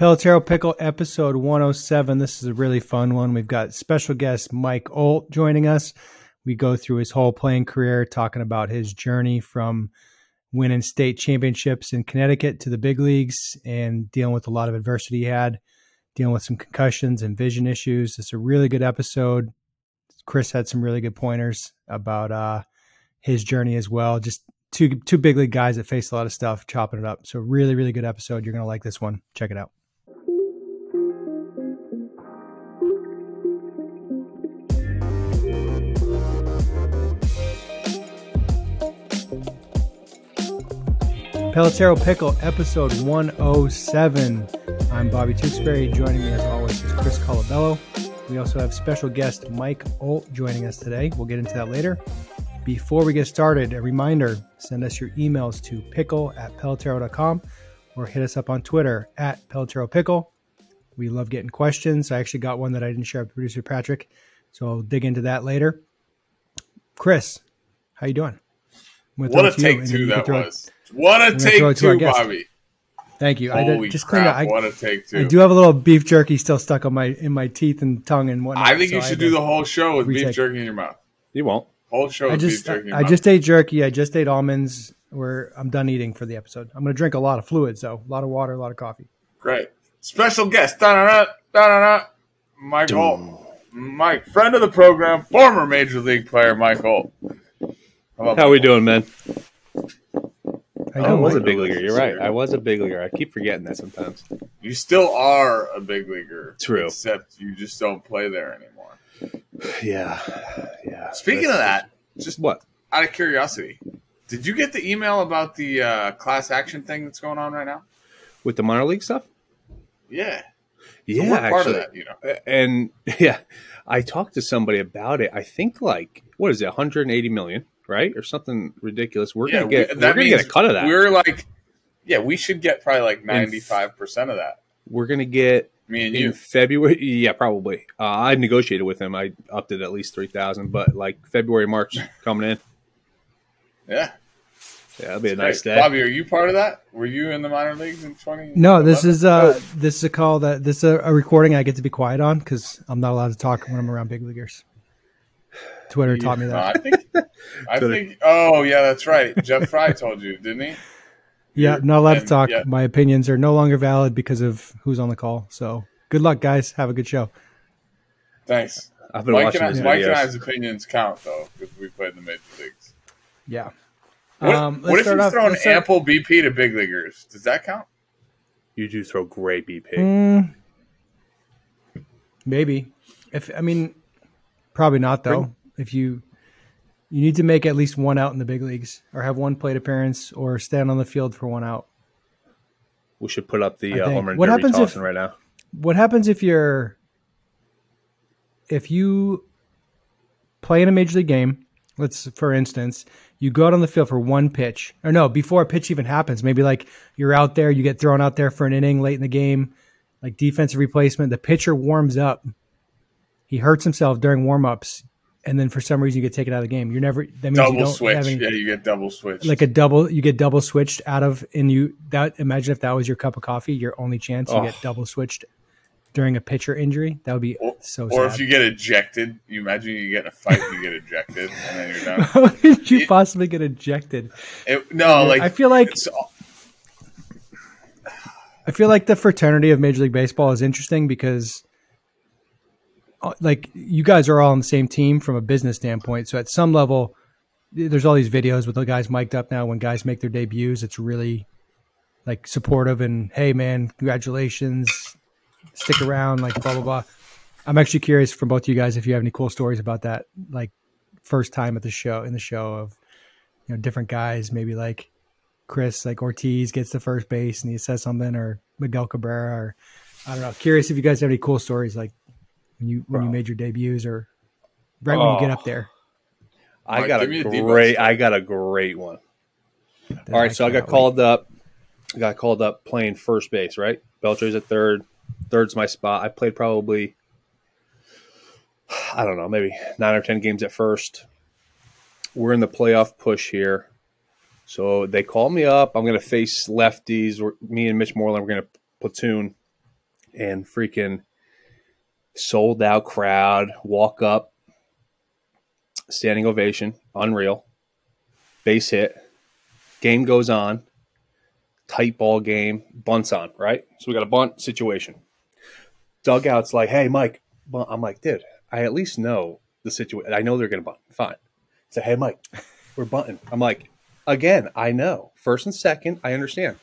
Pelotero Pickle episode 107. This is a really fun one. We've got special guest Mike Olt joining us. We go through his whole playing career, talking about his journey from winning state championships in Connecticut to the big leagues and dealing with a lot of adversity he had, dealing with some concussions and vision issues. It's a really good episode. Chris had some really good pointers about uh, his journey as well. Just two two big league guys that face a lot of stuff, chopping it up. So really, really good episode. You're gonna like this one. Check it out. Pelotero Pickle, episode 107. I'm Bobby Tewksbury. Joining me, as always, is Chris Colabello. We also have special guest Mike Olt joining us today. We'll get into that later. Before we get started, a reminder send us your emails to pickle at pelotero.com or hit us up on Twitter at pelotero pickle. We love getting questions. I actually got one that I didn't share with producer Patrick, so I'll dig into that later. Chris, how you doing? What a take two that was. What a take two, Bobby. Thank you. Holy I just crap, cleaned up. I, what a take two. I do have a little beef jerky still stuck on my in my teeth and tongue and whatnot. I think you should do the whole show with beef jerky in your mouth. You won't. Whole show I with just beef jerky in your I mouth. just ate jerky. I just ate almonds. Where I'm done eating for the episode. I'm going to drink a lot of fluids though. A lot of water, a lot of coffee. Great. Special guest. Da-da-da, da-da-da. Mike Olt. Mike, friend of the program, former major league player Mike Olt. How How we doing, man? How you I was a big leaguer. You're right. I was a big leaguer. I keep forgetting that sometimes. You still are a big leaguer. True. Except you just don't play there anymore. Yeah, yeah. Speaking of that, just what? out of curiosity, did you get the email about the uh, class action thing that's going on right now? With the minor league stuff? Yeah. Yeah, part actually. of that, you know. And yeah, I talked to somebody about it. I think like what is it, 180 million, right, or something ridiculous. We're yeah, gonna get we- we're gonna get a cut of that. We're like, yeah, we should get probably like ninety five percent of that. We're gonna get Me and in you. February. Yeah, probably. Uh, I negotiated with him. I upped it at least three thousand, but like February, March coming in. Yeah. Yeah, that'll be a Great. nice day. Bobby, are you part of that? Were you in the minor leagues in twenty? No, this is uh this is a call that this is a, a recording I get to be quiet on because I'm not allowed to talk when I'm around big leaguers. Twitter taught me that. I think. I think. Oh yeah, that's right. Jeff Frye told you, didn't he? Yeah, not allowed to talk. yeah. My opinions are no longer valid because of who's on the call. So good luck, guys. Have a good show. Thanks. I've been Mike watching and, I, Mike and. I's opinions count though because we played in the major leagues. Yeah. What, Um, what if you off- throw an ample BP to big leaguers? Does that count? You do throw great BP. Mm, maybe. If I mean, probably not though. If you you need to make at least one out in the big leagues, or have one plate appearance, or stand on the field for one out. We should put up the uh, think. home run What happens if- right now. What happens if you're if you play in a major league game? Let's, for instance, you go out on the field for one pitch, or no, before a pitch even happens. Maybe like you're out there, you get thrown out there for an inning late in the game, like defensive replacement. The pitcher warms up, he hurts himself during warm-ups, and then for some reason you get taken out of the game. You're never that means you Double don't switch. have any, yeah, you get double switch. like a double. You get double switched out of, and you that imagine if that was your cup of coffee, your only chance, you Oh. get double switched during a pitcher injury. That would be Or- so or sad. if you get ejected, you imagine you get in a fight, you get ejected, and then you're done. How did you It- possibly get ejected? It, no, like I feel like I feel like the fraternity of Major League Baseball is interesting because, Uh, like, you guys are all on the same team from a business standpoint. So at some level, there's all these videos with the guys mic'd up now. When guys make their debuts, it's really like supportive and hey, man, congratulations, stick around, like blah blah blah. I'm actually curious from both of you guys if you have any cool stories about that, like first time at the show in the show of you know different guys, maybe like Chris, like Ortiz gets to first base and he says something, or Miguel Cabrera, or I don't know. Curious if you guys have any cool stories like when you when you made your debuts or right when you get Oh. up there. I Mike, got a a great. story. I got a great one. that All right, so I got wait. called up. I got called up playing first base. Right, Beltre's at third. Third's my spot. I played probably, I don't know, maybe nine or ten games at first. We're in the playoff push here, so they call me up. I'm going to face lefties. We're, me and Mitch Moreland. We're going to platoon and freaking sold out crowd. Walk up, standing ovation, unreal. Base hit. Game goes on. Tight ball game. Bunts on, right? So we got a bunt situation. Dugout's like, hey, Mike. I'm like, dude, I at least know the situation. I know they're going to bunt. Fine. Say, hey, Mike, we're bunting. I'm like, again, I know. First and second, I understand.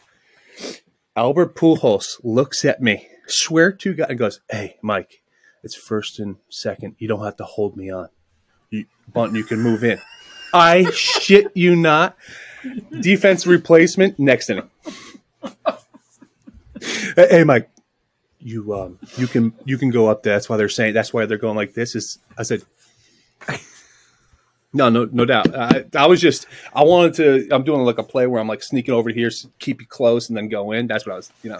Albert Pujols looks at me, swear to God, and goes, hey, Mike, it's first and second. You don't have to hold me on. You, bunt, you can move in. I shit you not. Defense replacement next inning. hey, hey, Mike, you um you can you can go up there. That's why they're saying. That's why they're going like this. Is I said. No, no, no doubt. I, I was just, I wanted to. I'm doing like a play where I'm like sneaking over here, keep you close, and then go in. That's what I was, you know.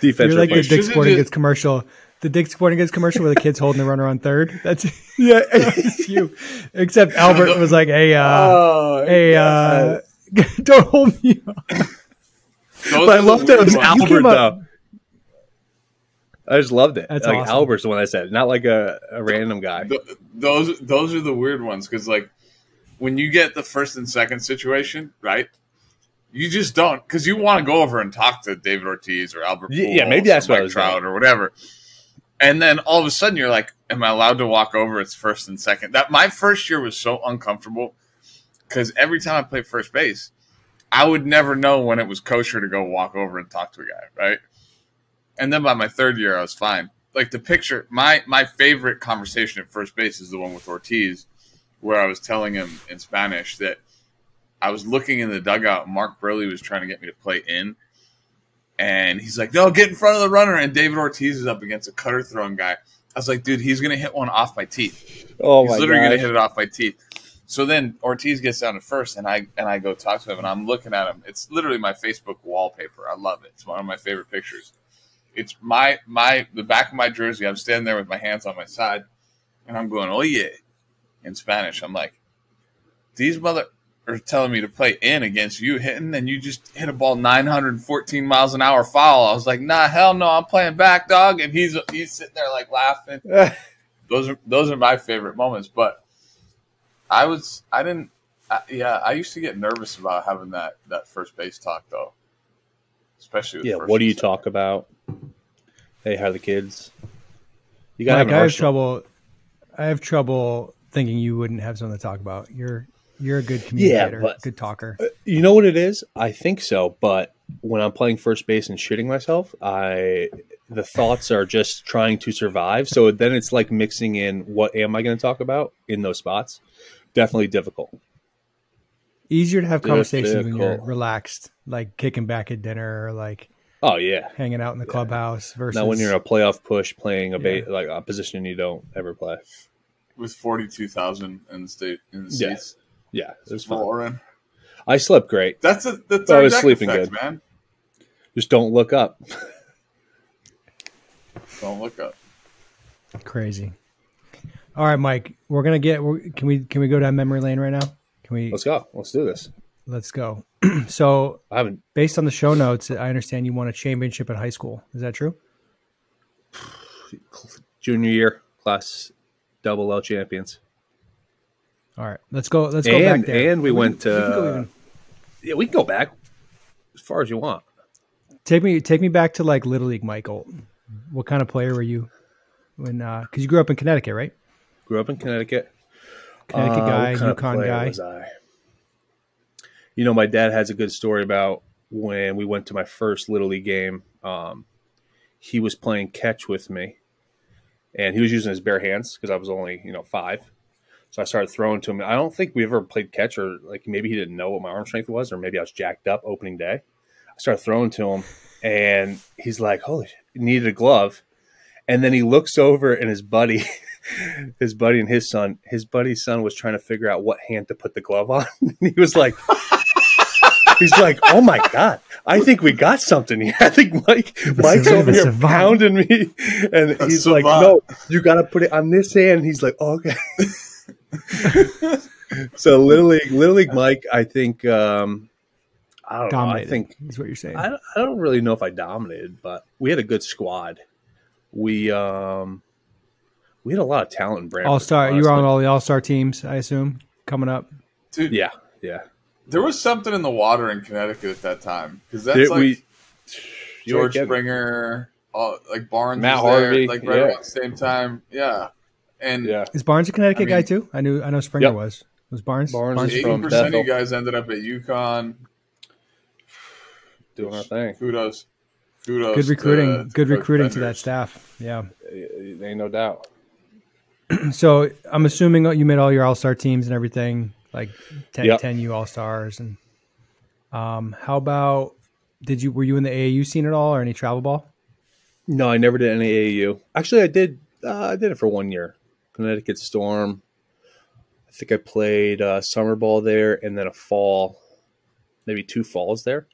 Defense. You're like the replacement. Dick Sporting it- Goods commercial. The Dick Sporting Goods commercial where the kid's holding the runner on third. That's yeah. you. Except Albert was like, "Hey, uh, oh, hey, uh, don't hold me." up." Those But I are the love that it was weird ones. Albert up- though. I just loved it. That's like awesome. Albert's the one that said, not like a, a random guy. Th- those those are the weird ones because like when you get the first and second situation right you just don't because you want to go over and talk to david ortiz or albert Y- yeah, Pujols maybe that's or what I Mike was trout getting. or whatever and then all of a sudden you're like am i allowed to walk over? It's first and second. That my first year was so uncomfortable because every time i played first base i would never know when it was kosher to go walk over and talk to a guy right? And then by my third year i was fine. Like the picture my my favorite conversation at first base is the one with ortiz where i was telling him in spanish that i was looking in the dugout mark buehrle was trying to get me to play in and he's like no get in front of the runner and david ortiz is up against a cutter throwing guy i was like dude he's gonna hit one off my teeth Oh he's my literally god! gonna hit it off my teeth so then Ortiz gets down to first, and I and I go talk to him, and I'm looking at him. It's literally my Facebook wallpaper. I love it. It's one of my favorite pictures. It's my my the back of my jersey. I'm standing there with my hands on my side, and I'm going, "Oh yeah," in Spanish. I'm like, "These mother are telling me to play in against you hitting, and you just hit a ball 914 miles an hour foul." I was like, "Nah, hell no, I'm playing back, dog." And he's he's sitting there like laughing those are those are my favorite moments. But I was I didn't I, yeah I used to get nervous about having that that first base talk though, especially with yeah. first What do you second. talk about? Hey, how are the kids? You gotta Mike, have I have trouble. I have trouble thinking you wouldn't have something to talk about. You're you're a good communicator, but- good talker. Uh, you know what it is? I think so, but when I'm playing first base and shitting myself, I the thoughts are just trying to survive. So then it's like mixing in what am I going to talk about in those spots. Definitely difficult. Easier to have conversations when you're relaxed, like kicking back at dinner or like Oh yeah. hanging out in the clubhouse versus Now when you're in a playoff push, playing a ba- Yeah. like a position you don't ever play. with forty two thousand in the state in the Yeah. seats. Yeah, it was fun. I slept great. That's a that's I our was deck sleeping effect, good. man. Just don't look up. Don't look up. crazy. All right, Mike, we're gonna get. We're, can we can we go down memory lane right now? Can we? Let's go. Let's do this. Let's go. so, I haven't. based on the show notes, I understand you won a championship in high school. Is that true? Junior year class double L champions. All right, let's go. Let's go And back there. and we, went can- we to even- yeah we can go back as far as you want. take me take me back to like little league, Michael. What kind of player were you when? Because you grew up in Connecticut, right? Grew up in Connecticut. Connecticut Uh, guy, of UConn guy. was I? You know, my dad has a good story about when we went to my first little league game. Um, he was playing catch with me, and he was using his bare hands because I was only you know five. So I started throwing to him. I don't think we ever played catch, or like maybe he didn't know what my arm strength was, or maybe I was jacked up opening day. I started throwing to him, and he's like, "Holy!" Shit, he needed a glove, and then he looks over, and his buddy, his buddy and his son, his buddy's son was trying to figure out what hand to put the glove on. he was like, he's like, "Oh my god, I think we got something here. I think Mike, Mike's a- over a here savant." pounding me," and A he's like, "No, you got to put it on this hand." He's like, oh, "Okay." so little league, little league, Mike. I think um, I don't Dominated. know. I think is what you're saying. I, I don't really know if I dominated, but we had a good squad. We um we had a lot of talent in Branford. All star. You were on all the all star teams, I assume, coming up. Dude, Yeah, yeah. there was something in the water in Connecticut at that time because that's Did like we- George. Springer, all, like Barnes, Matt was there, Harvey, like right yeah. around the same time. Yeah, and Yeah, Is Barnes a Connecticut I mean- guy too? I knew. I know Springer Yep. was. Was Barnes? Barnes is eighty from percent of you guys ended up at UConn. doing our thing. Kudos, kudos. good recruiting. to- to good Coach recruiting to that staff. Yeah. Ain't no doubt. So I'm assuming you made all your all star teams and everything, like 10, Yep. 10 U all stars. And um, how about did you were you in the AAU scene at all or any travel ball? No, I never did any AAU. Actually, I did. Uh, I did it for one year. Connecticut Storm. I think I played uh, summer ball there, and then a fall, maybe two falls there.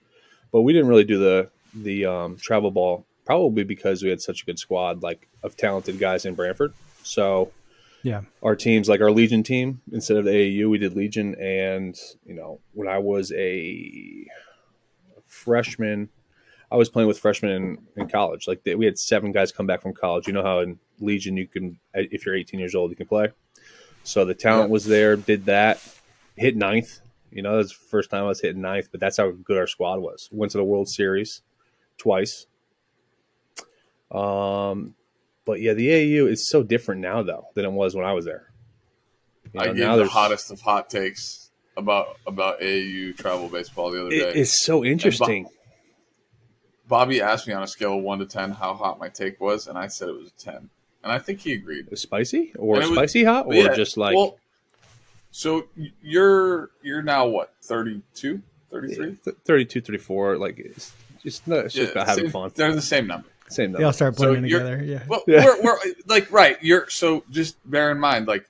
But we didn't really do the the um, travel ball, probably because we had such a good squad, like of talented guys in Branford. So Yeah. our teams, like our Legion team, instead of the AAU, we did Legion. And you know, when I was a freshman, I was playing with freshmen in, in college. Like they, we had seven guys come back from college. You know how in Legion you can, if you're 18 years old, you can play. So the talent Yeah. was there. Did that. Hit ninth. You know, that's the first time I was hitting ninth. But that's how good our squad was. Went to the World Series twice. Um, but yeah, the AAU is so different now though than it was when I was there. You I gave the there's- hottest of hot takes about about AAU travel baseball the other day. It's so interesting. Bobby asked me on a scale of one to ten how hot my take was, and I said it was a ten, and I think he agreed. Spicy or And it was- spicy hot or yeah, just like well, so you're you're now what 32, 33? th- 32, 34. Like it's just no, it's just about having same- fun. They're the same number. Same number. They all start So blending you're- together. Yeah. Well, Yeah. we're, we're like right. You're so just bear in mind like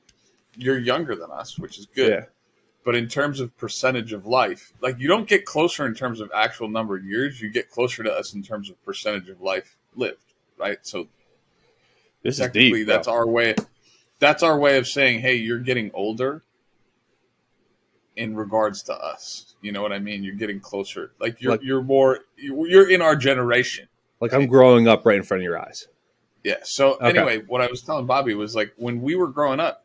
you're younger than us, which is good. But in terms of percentage of life, like you don't get closer in terms of actual number of years. You get closer to us in terms of percentage of life lived, right? So This is technically, deep. that's our way. That's our way of saying, hey, you're getting older. In regards to us, you know what I mean. You're getting closer. Like you're Like- you're more. You're in our generation. like I'm growing up right in front of your eyes. Yeah. So Okay. anyway, what I was telling Bobby was like when we were growing up,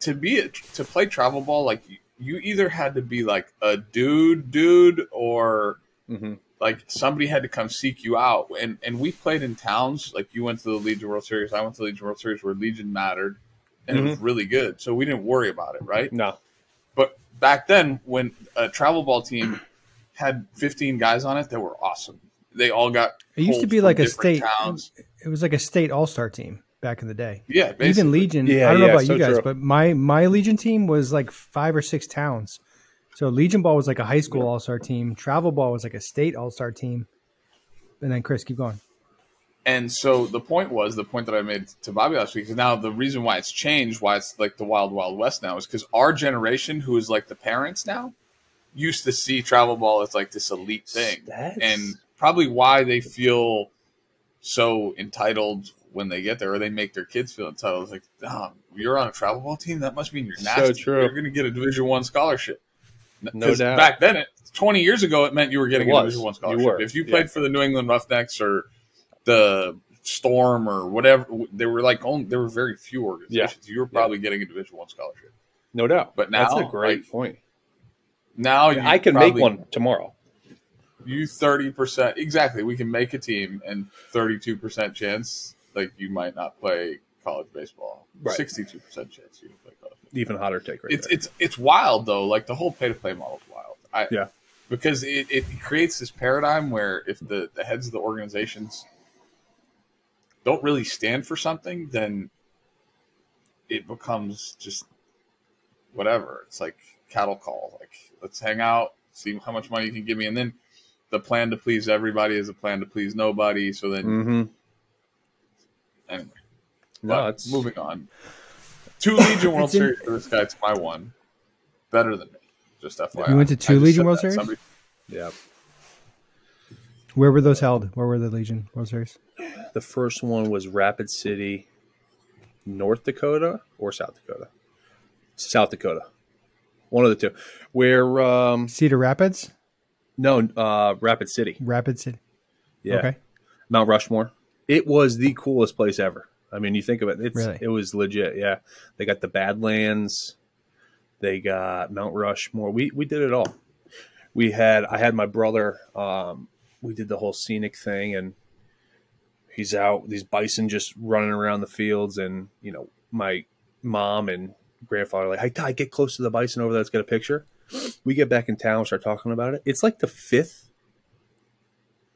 to be a, to play travel ball, like you, you either had to be like a dude, dude, or Mm-hmm. like somebody had to come seek you out. And and we played in towns like you went to the Legion World Series, I went to the Legion World Series where Legion mattered, and it was Mm-hmm. really good. So we didn't worry about it, right? No, But back then, when a travel ball team had 15 guys on it, that were awesome. They all got. It used to be like a state. Towns. It was like a state all star team back in the day. Yeah, basically. Even Legion. Yeah, I don't know about so you guys, true. but my my Legion team was like five or six towns. So Legion ball was like a high school all star team. Travel ball was like a state all star team. And then Chris, keep going. And so the point was the point that I made to Bobby last week is now the reason why it's changed, why it's like the wild wild west now, is because our generation, who is like the parents now, used to see travel ball as like this elite thing, That's- and probably why they feel so entitled when they get there, or they make their kids feel entitled. It's like, oh, you're on a travel ball team, that must mean you're So true. You're going to get a Division One scholarship. No doubt. Back then, it, 20 years ago, it meant you were getting a. Division One You scholarship. were, If you yeah. played for the New England Roughnecks or the Storm or whatever, there were like only there were very few organizations. You were probably getting a Division One scholarship. no doubt. But now that's a great like, point. Now you I can make one tomorrow. You thirty percent exactly. We can make a team and thirty-two percent chance like you might not play college baseball. Right. Sixty-two percent chance you play college. baseball. Even hotter take right it's there. it's it's wild though. Like the whole pay-to-play model is wild. I, Yeah. because it, it creates this paradigm where if the, the heads of the organizations don't really stand for something, then it becomes just whatever. It's like cattle call. Like let's hang out, see how much money you can give me, and then the plan to please everybody is a plan to please nobody. So then mm-hmm. Anyway, No, but it's moving on. Two Legion World It's in- Series for this guy. It's my one. Better than me. Just FYI. You went to two Legion World. Series? Somebody- yeah. Where were those held? Where were the Legion World Series? The first one was Rapid City, North Dakota or South Dakota? South Dakota. One of the two. Where um Cedar Rapids? No, uh, Rapid City. Rapid City. Yeah, Okay. Mount Rushmore. It was the coolest place ever. I mean, you think of it, it's Really? it was legit. Yeah, they got the Badlands, they got Mount Rushmore. We we did it all. We had I had my brother. Um, we did the whole scenic thing, and he's out. These bison just running around the fields, and you know my mom and grandfather are like, "Hey, Ty, get close to the bison over there. Let's get a picture." We get back in town, and start talking about it. It's like the fifth.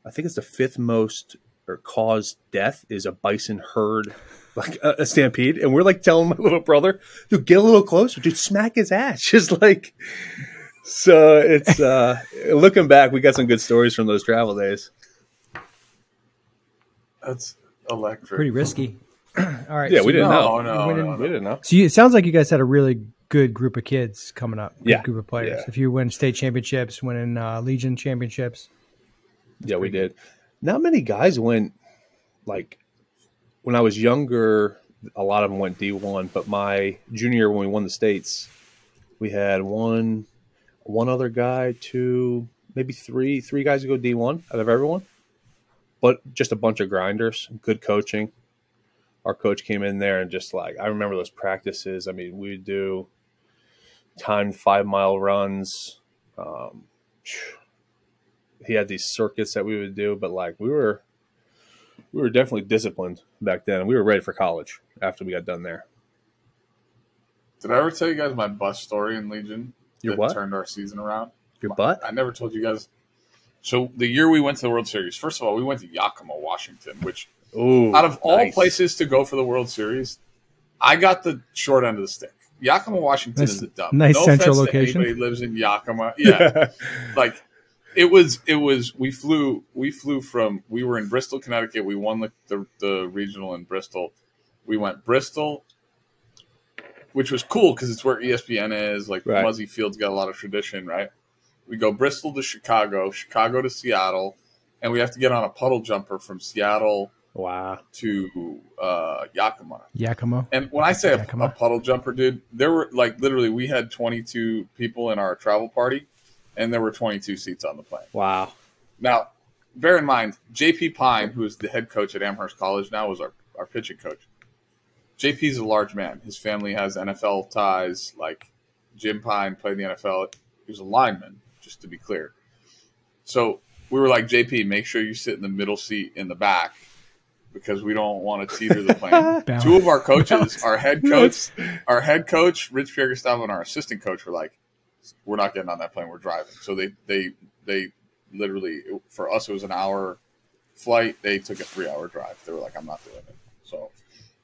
I think it's the fifth most or cause death is a bison herd, like a, a stampede. And we're like telling my little brother, dude, get a little closer, dude, smack his ass. Just like, so it's, uh, looking back, we got some good stories from those travel days. That's electric. Pretty risky. All right. Yeah, so we didn't you- know. No, no, we didn't- We didn't know. So you, it sounds like you guys had a really good group of kids coming up. Good Yeah. group of players. Yeah. If you win state championships, winning uh, Legion championships. yeah, we did. Not many guys went, like, when I was younger, a lot of them went D1, but my junior when we won the states, we had one, one other guy, two, maybe three, three guys who go D1 out of everyone, but just a bunch of grinders, good coaching. Our coach came in there and just like, I remember those practices. I mean, we do timed five mile runs. Um, he had these circuits that we would do, but like we were, we were definitely disciplined back then. We were ready for college after we got done there. Did I ever tell you guys my bus story in Legion? Your that what? Turned our season around. Your butt? I never told you guys. So the year we went to the World Series, first of all, we went to Yakima, Washington, which Ooh, out of all nice. places to go for the World Series, I got the short end of the stick. Yakima, Washington Nice- is dumb. nice no central location. anybody lives in Yakima. Yeah, like it was. It was. We flew. We flew from. We were in Bristol, Connecticut. We won the the, the regional in Bristol. We went Bristol, which was cool because it's where ESPN is. Like Right. Muzzy Field's got a lot of tradition, right? We go Bristol to Chicago, Chicago to Seattle, and we have to get on a puddle jumper from Seattle wow. to uh, Yakima. Yakima. And when I say a, Yakima. a puddle jumper, dude, there were like literally we had 22 people in our travel party, and there were 22 seats on the plane. Wow. Now, bear in mind, JP Pyne, who is the head coach at Amherst College now, was our, our pitching coach. JP's a large man. His family has NFL ties. Like Jim Pyne played in the NFL. He was a lineman, just to be clear. So we were like, JP, make sure you sit in the middle seat in the back because we don't want to teeter the plane. Two of our coaches, our head coach, our head coach, Rich Pierre Gustavo, and our assistant coach were like, "We're not getting on that plane. We're driving." So they they they literally for us it was an hour flight. They took a three hour drive. They were like, "I'm not doing it." So,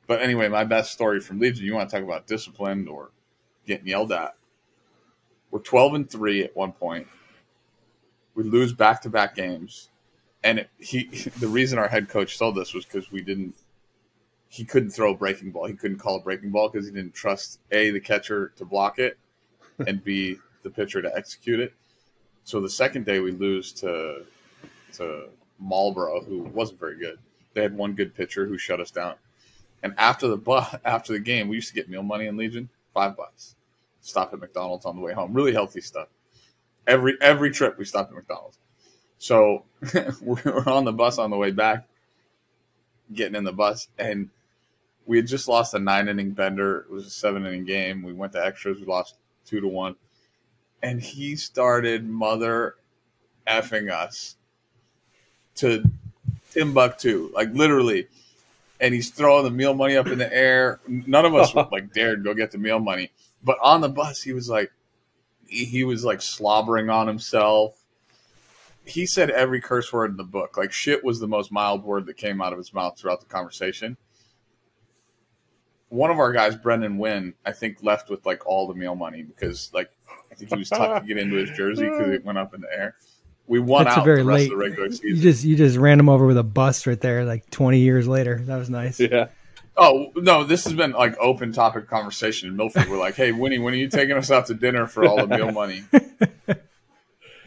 but anyway, my best story from Legion. You want to talk about disciplined or getting yelled at? We're 12 and three at one point. We lose back to back games, and it, he the reason our head coach told this was because we didn't he couldn't throw a breaking ball. He couldn't call a breaking ball because he didn't trust a the catcher to block it, and b the pitcher to execute it. So the second day we lose to to Marlboro, who wasn't very good. They had one good pitcher who shut us down. And after the bu- after the game, we used to get meal money in Legion, five bucks. Stop at McDonald's on the way home. Really healthy stuff. Every every trip we stopped at McDonald's. So we're on the bus on the way back, getting in the bus, and we had just lost a nine inning bender. It was a seven inning game. We went to extras. We lost two to one, and he started mother effing us to Timbuktu, like literally. And he's throwing the meal money up in the air. None of us like dared go get the meal money, but on the bus he was like, he, was like slobbering on himself. He said every curse word in the book. Like shit was the most mild word that came out of his mouth throughout the conversation one of our guys, Brendan Wynn, I think left with like all the meal money because like think he was tucking it into his jersey because it went up in the air. We won That's a out very the rest late. of the regular You season. just you just ran him over with a bus right there, like twenty years later. That was nice. Yeah. Oh no, this has been like open topic conversation in Milford. We're like, hey, Winnie, when are you taking us out to dinner for all the meal money?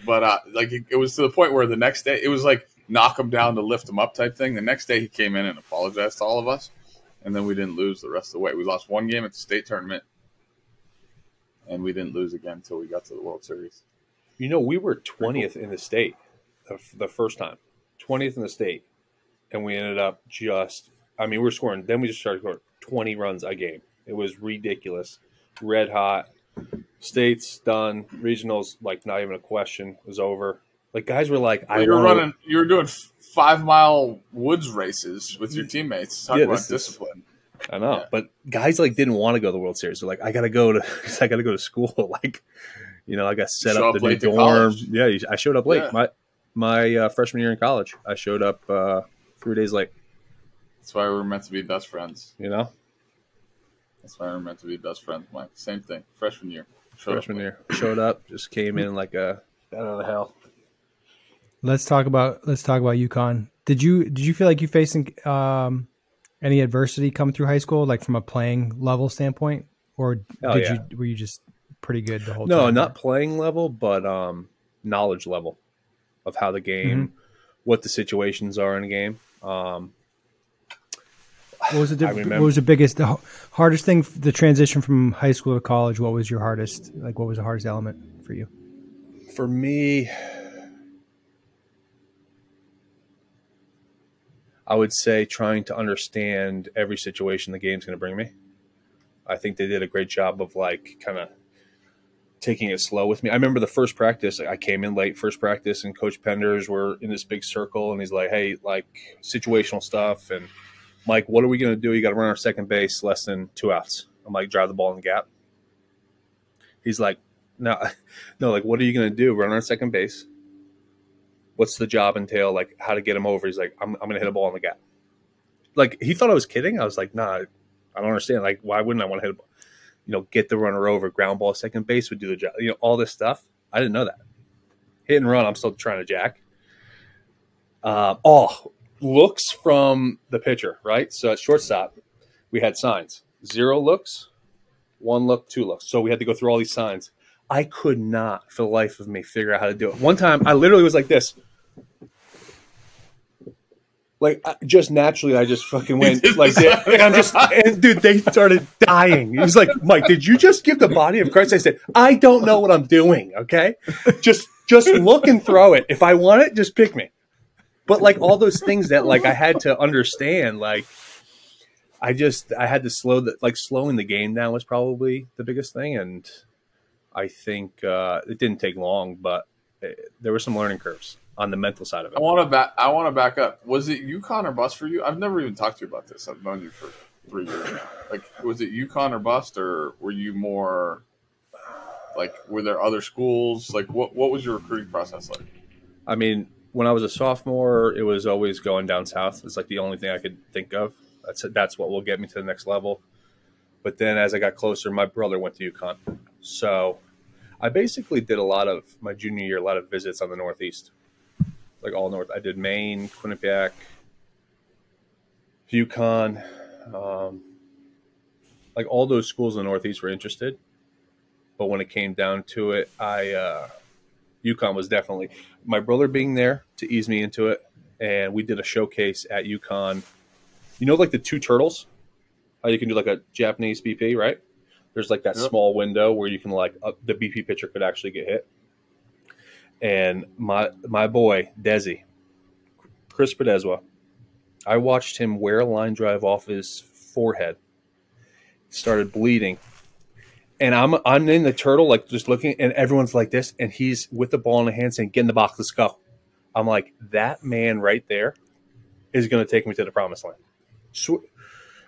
but uh, like it, it was to the point where the next day it was like knock him down to lift him up type thing. The next day he came in and apologized to all of us, and then we didn't lose the rest of the way. We lost one game at the state tournament, and we didn't lose again until we got to the World Series. You know, we were twentieth in the state the, first time, twentieth in the state, and we ended up just. I mean, we were scoring. Then we just started scoring twenty runs a game. It was ridiculous, red hot. States done, regionals like not even a question was over. Like guys were like, Well, I you were wanna- running. You were doing five mile woods races with your teammates. Talk Yeah, about this is- discipline. I know, Yeah. but guys like didn't want to go to the World Series. They're like, I gotta go to, I gotta go to school. Like, you know, I got set up up the new late dorm. college. Yeah, you- I showed up late. Yeah. My my uh, freshman year in college, I showed up uh, three days late. That's why we're meant to be best friends. You know, That's why we're meant to be best friends, Mike. Same thing. Freshman year. Showed freshman year, showed up, just came in like a out of the hell. Let's talk about let's talk about UConn. Did you did you feel like you facing um, any adversity coming through high school, like from a playing level standpoint, or Oh, did yeah. you were you just pretty good the whole No, time? No, not playing level, but um, knowledge level of how the game, Mm-hmm. what the situations are in a game. Um, What was the what was the biggest the hardest thing the transition from high school to college? What was your hardest like? What was the hardest element for you? for me, I would say trying to understand every situation the game's going to bring me. I think they did a great job of like kind of taking it slow with me. I remember the first practice, I came in late first practice and coach Penders were in this big circle and he's like, Hey, like situational stuff. And Mike, what are we going to do? You got to run our second base less than two outs. I'm like, drive the ball in the gap. He's like, no, no, like, what are you going to do? Run our second base. What's the job entail? Like, how to get him over? He's like, I'm, I'm to hit a ball in the gap. Like, he thought I was kidding. I was like, nah, I don't understand. Like, why wouldn't I want to hit a? You know, get the runner over, ground ball, second base would do the job. You know, all this stuff. I didn't know that. Hit and run, I'm still trying to jack. Uh, oh, looks from the pitcher, right? So at shortstop, we had signs zero looks, one look, two looks. So we had to go through all these signs. I could not, for the life of me, figure out how to do it. One time, I literally was like this. Like I- just naturally, I just fucking went like that. And I'm just, and dude, they started dying. He's like, Mike, did you just give the body of Christ? I said, I don't know what I'm doing. Okay, just just look and throw it. If I want it, just pick me. But like all those things that like I had to understand, like I just I had to slow the like slowing the game down was probably the biggest thing, and I think uh, it didn't take long, but it, there were some learning curves on the mental side of it. I want to back. I want to back up. Was it UConn or bust for you? I've never even talked to you about this. I've known you for three years now. Like, was it UConn or bust, or were you more like? Were there other schools? Like, what what was your recruiting process like? I mean, when I was a sophomore, it was always going down south. It's like the only thing I could think of. That's that's what will get me to the next level. But then as I got closer, my brother went to UConn, so I basically did a lot of my junior year, a lot of visits on the Northeast, like all north. I did Maine, Quinnipiac, UConn, um, like all those schools in the Northeast were interested. But when it came down to it, I uh, UConn was definitely my brother being there to ease me into it, and we did a showcase at UConn. You know, like the two turtles, how you can do like a Japanese BP, right? There's like that Yep. small window where you can like uh, the BP pitcher could actually get hit. And my my boy Desi, Chris Pedezwa, I watched him wear a line drive off his forehead. Started bleeding, and I'm I'm in the turtle like just looking, and everyone's like this, and he's with the ball in the hand saying, "Get in the box, let's go." I'm like, that man right there is going to take me to the promised land. Sw-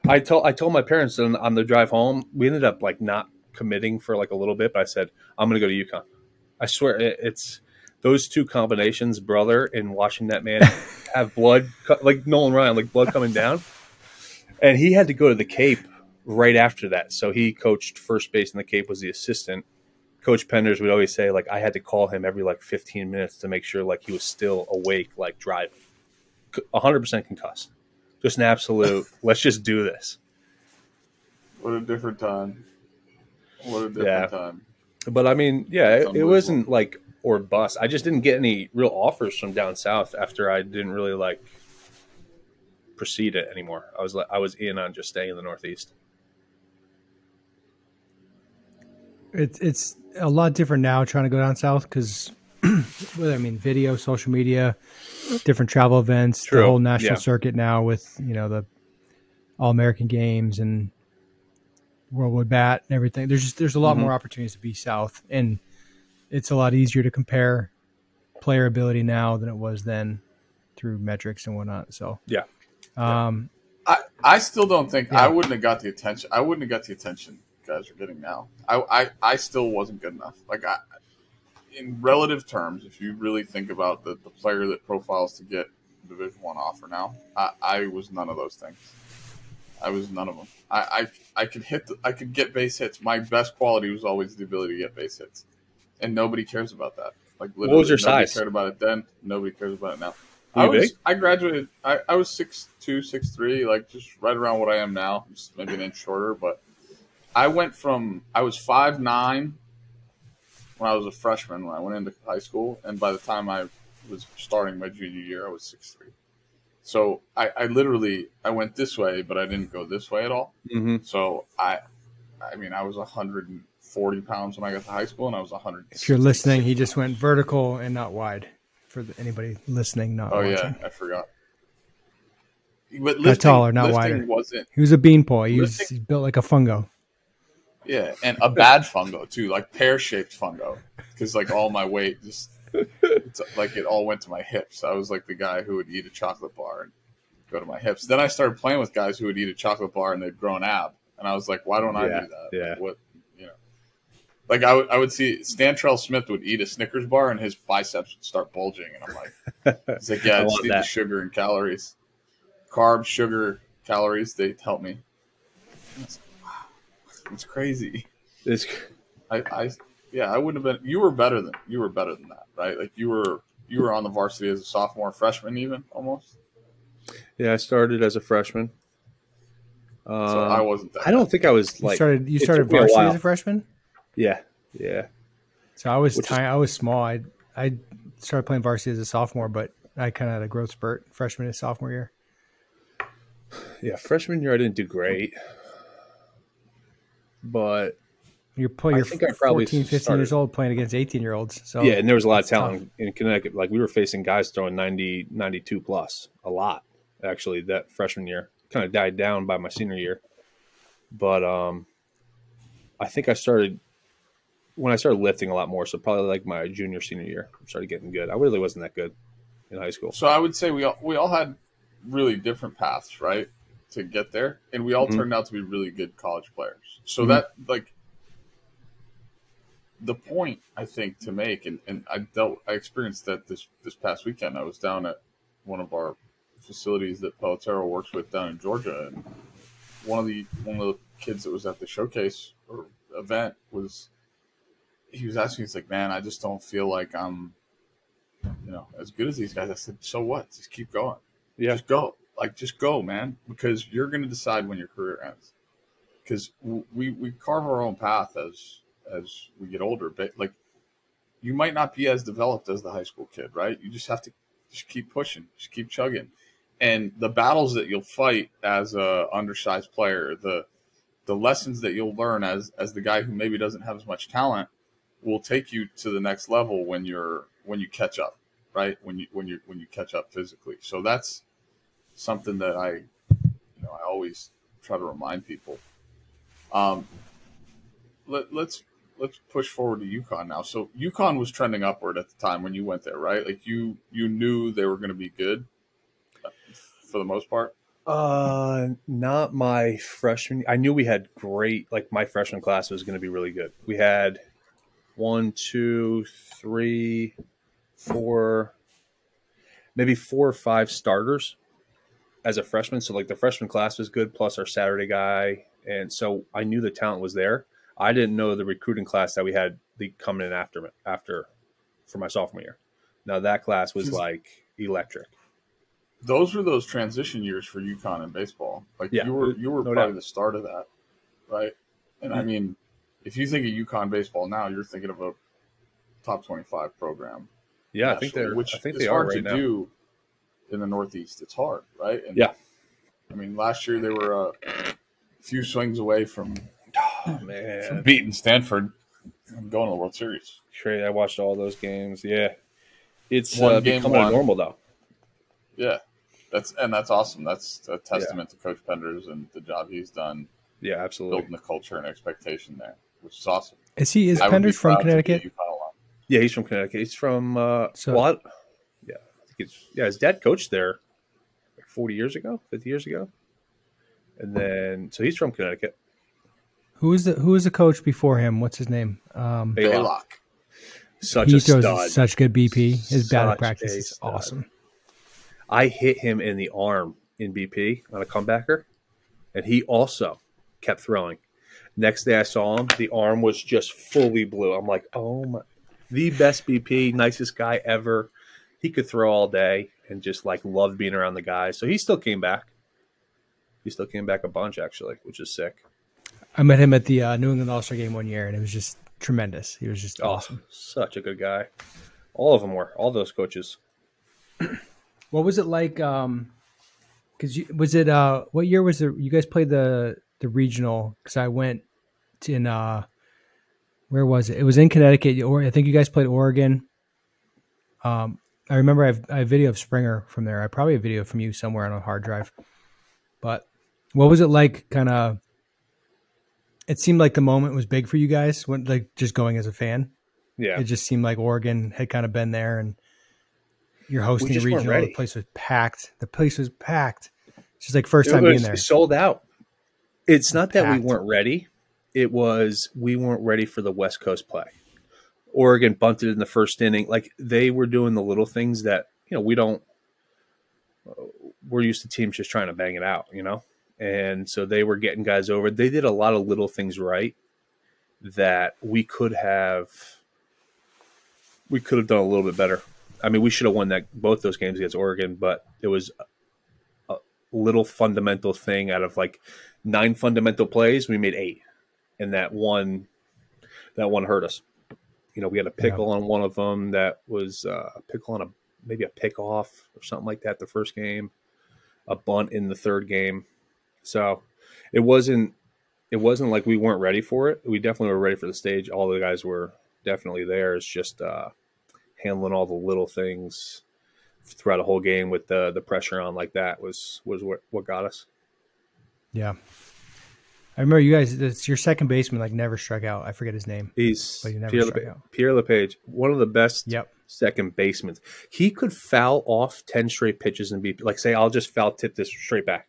I told I told my parents on, on the drive home. We ended up like not committing for like a little bit, but I said I'm going to go to UConn. I swear it, it's those two combinations, brother, and watching that man have blood co- like Nolan Ryan, like blood coming down, and he had to go to the Cape right after that. So he coached first base in the Cape, was the assistant. Coach Penders would always say like I had to call him every like 15 minutes to make sure like he was still awake, like driving. 100% concussed. Just an absolute. let's just do this. What a different time. What a different Yeah. time. But I mean, yeah, it, it wasn't like or bust. I just didn't get any real offers from down south after I didn't really like proceed it anymore. I was like I was in on just staying in the Northeast. It's it's a lot different now trying to go down south because, well, I mean, video, social media, different travel events, True. the whole national Yeah. circuit now with you know the All American Games and World Wood Bat and everything. There's just there's a lot Mhm. more opportunities to be south, and it's a lot easier to compare player ability now than it was then through metrics and whatnot. So Yeah. um, I, I still don't think Yeah. I wouldn't have got the attention. I wouldn't have got the attention guys are getting now. I, I, I still wasn't good enough. Like I, in relative terms, if you really think about the, the player that profiles to get Division One offer now, I, I was none of those things. I was none of them. I, I, I could hit. The, I could get base hits. My best quality was always the ability to get base hits, and nobody cares about that. Like literally, was your nobody size? Cared about it then. Nobody cares about it now. I you was. big? I graduated. I, I was six two, six three, like just right around what I am now, just maybe an inch shorter. But I went from I was five nine when I was a freshman when I went into high school, and by the time I was starting my junior year, I was six three. So I, I literally I went this way, but I didn't go this way at all. Mm-hmm. So I, I mean, I was 140 pounds when I got to high school, and I was 100. if you're listening, he just went vertical and not wide. For the, anybody listening, not Oh watching. yeah, I forgot. But Not taller, not wider. Wasn't He was a beanpole. He was Lifting- he's built like a fungo. Yeah, and a bad fungo too, like pear shaped fungo, because like all my weight just it's like it all went to my hips. I was like the guy who would eat a chocolate bar and go to my hips. Then I started playing with guys who would eat a chocolate bar and they'd grow an ab, and I was like, why don't I Yeah, do that? yeah. Like, what you know. Like I would, I would see Stantrell Smith would eat a Snickers bar and his biceps would start bulging, and I'm like, He's like, yeah, I I just want need the sugar and calories, carbs, sugar, calories. They help me. And It's, crazy. It's I, I, yeah, I wouldn't have been. You were better than you were better than that, right? Like you were, you were on the varsity as a sophomore, freshman, even almost. yeah. I started as a freshman. Um, So I wasn't that. I don't think I was You like. started you started took me a varsity as a freshman. Yeah, yeah. So I was Which is- tiny. I was small. I I started playing varsity as a sophomore, but I kind of had a growth spurt freshman and sophomore year. Yeah, freshman year I didn't do great, but You're pl- I you're think I probably 14, 15 started- years old playing against 18 year olds. So yeah, and there was a lot of it's talent in Connecticut. Like we were facing guys throwing 90, 92 plus, a lot actually. That freshman year kind of died down by my senior year, but um, I think I started when I started lifting a lot more. So probably like my junior senior year, I started getting good. I really wasn't that good in high school. So I would say we all we all had really different paths, right, to get there, and we all Mhm. turned out to be really good college players. So Mhm. that like the point I think to make, and, and I dealt I experienced that this this past weekend. I was down at one of our facilities that Pelotero works with down in Georgia, and one of the one of the kids that was at the showcase or event was he was asking, he's like, man, I just don't feel like I'm you know, as good as these guys. I said, so what? Just keep going. Yeah, Just go. Like, just go, man, because you're going to decide when your career ends. Because we we carve our own path as as we get older. But like, you might not be as developed as the high school kid, right? You just have to just keep pushing, just keep chugging, and the battles that you'll fight as a undersized player, the the lessons that you'll learn as as the guy who maybe doesn't have as much talent will take you to the next level when you're when you catch up right when you when you when you catch up physically so that's something that i you know i always try to remind people um let, let's let's push forward to UConn now so UConn was trending upward at the time when you went there right like you you knew they were going to be good uh, for the most part Uh, not my freshman. I knew we had great. Like my freshman class was going to be really good. We had one, two, three, four, maybe four or five starters as a freshman. So like the freshman class was good, plus our Saturday guy, and so I knew the talent was there. I didn't know the recruiting class that we had the coming in after after for my sophomore year. Now that class was like electric. those were those transition years for UConn in baseball. Like Yeah, you were you were no probably doubt. the start of that, right? And I Mhm. mean, if you think of UConn baseball now, you're thinking of a top twenty five program. Yeah, I think they're. which I think they are hard right to now. do in the Northeast. It's hard, right? And Yeah. I mean, last year they were a few swings away from, Oh man, beating Stanford. I'm going to the World Series. Trey, I watched all those games. Yeah, it's One uh, game becoming won. normal though. Yeah, that's and that's awesome. That's a testament to Coach Penders and the job he's done Yeah, absolutely. building the culture and expectation there, which is awesome. Is he is I Penders from proud to be a Connecticut? Yeah, he's from Connecticut. He's from uh, So- well, I- yeah, I think it's yeah. His dad coached there like forty years ago, fifty years ago, and then so he's from Connecticut. Who is the who is the coach before him? What's his name? Um, Baylock. Baylock. Such he a throws stud. such good BP. His batting practice a is awesome. I hit him in the arm in BP on a comebacker, and he also kept throwing. Next day I saw him, the arm was just fully blue. I'm like, oh my, the best BP, nicest guy ever. He could throw all day and just like loved being around the guys. So he still came back. He still came back a bunch actually, which is sick. I met him at the uh, New England All Star game one year, and it was just tremendous. He was just Oh, awesome. such a good guy. All of them were. All those coaches. What was it like? Um, because you was it uh, what year was it? You guys played the the regional? Because I went to in uh, where was it? It was in Connecticut, or I think you guys played Oregon. Um, I remember I have, I have video of Springer from there. I probably have video from you somewhere on a hard drive. But what was it like? Kind of. It seemed like the moment was big for you guys when like just going as a fan. Yeah. It just seemed like Oregon had kind of been there, and you're hosting a regional. The place was packed. The place was packed. It's just like first It time being there. sold out. It's not that we weren't ready. It was we weren't ready for the West Coast play. Oregon bunted in the first inning. Like they were doing the little things that you know we don't. Uh, we're used to teams just trying to bang it out, you know, and so they were getting guys over. They did a lot of little things right that we could have. We could have done a little bit better. I mean, we should have won that both those games against Oregon, but it was a little fundamental thing out of like nine fundamental plays, we made eight, and that one that one hurt us. You know, we had a pickle on one of them that was uh, a pickle on a maybe a pick off or something like that the first game, a bunt in the third game. So it wasn't it wasn't like we weren't ready for it. We definitely were ready for the stage. All the guys were definitely there. It's just uh, handling all the little things throughout a whole game with the the pressure on like that was was what, what got us. yeah, I remember you guys. It's your second baseman like never struck out. I forget his name. He's But he never Pierre, struck Lepa- out. Pierre LePage, one of the best Yep. second basemen. He could foul off ten straight pitches and be like, say, I'll just foul tip this straight back,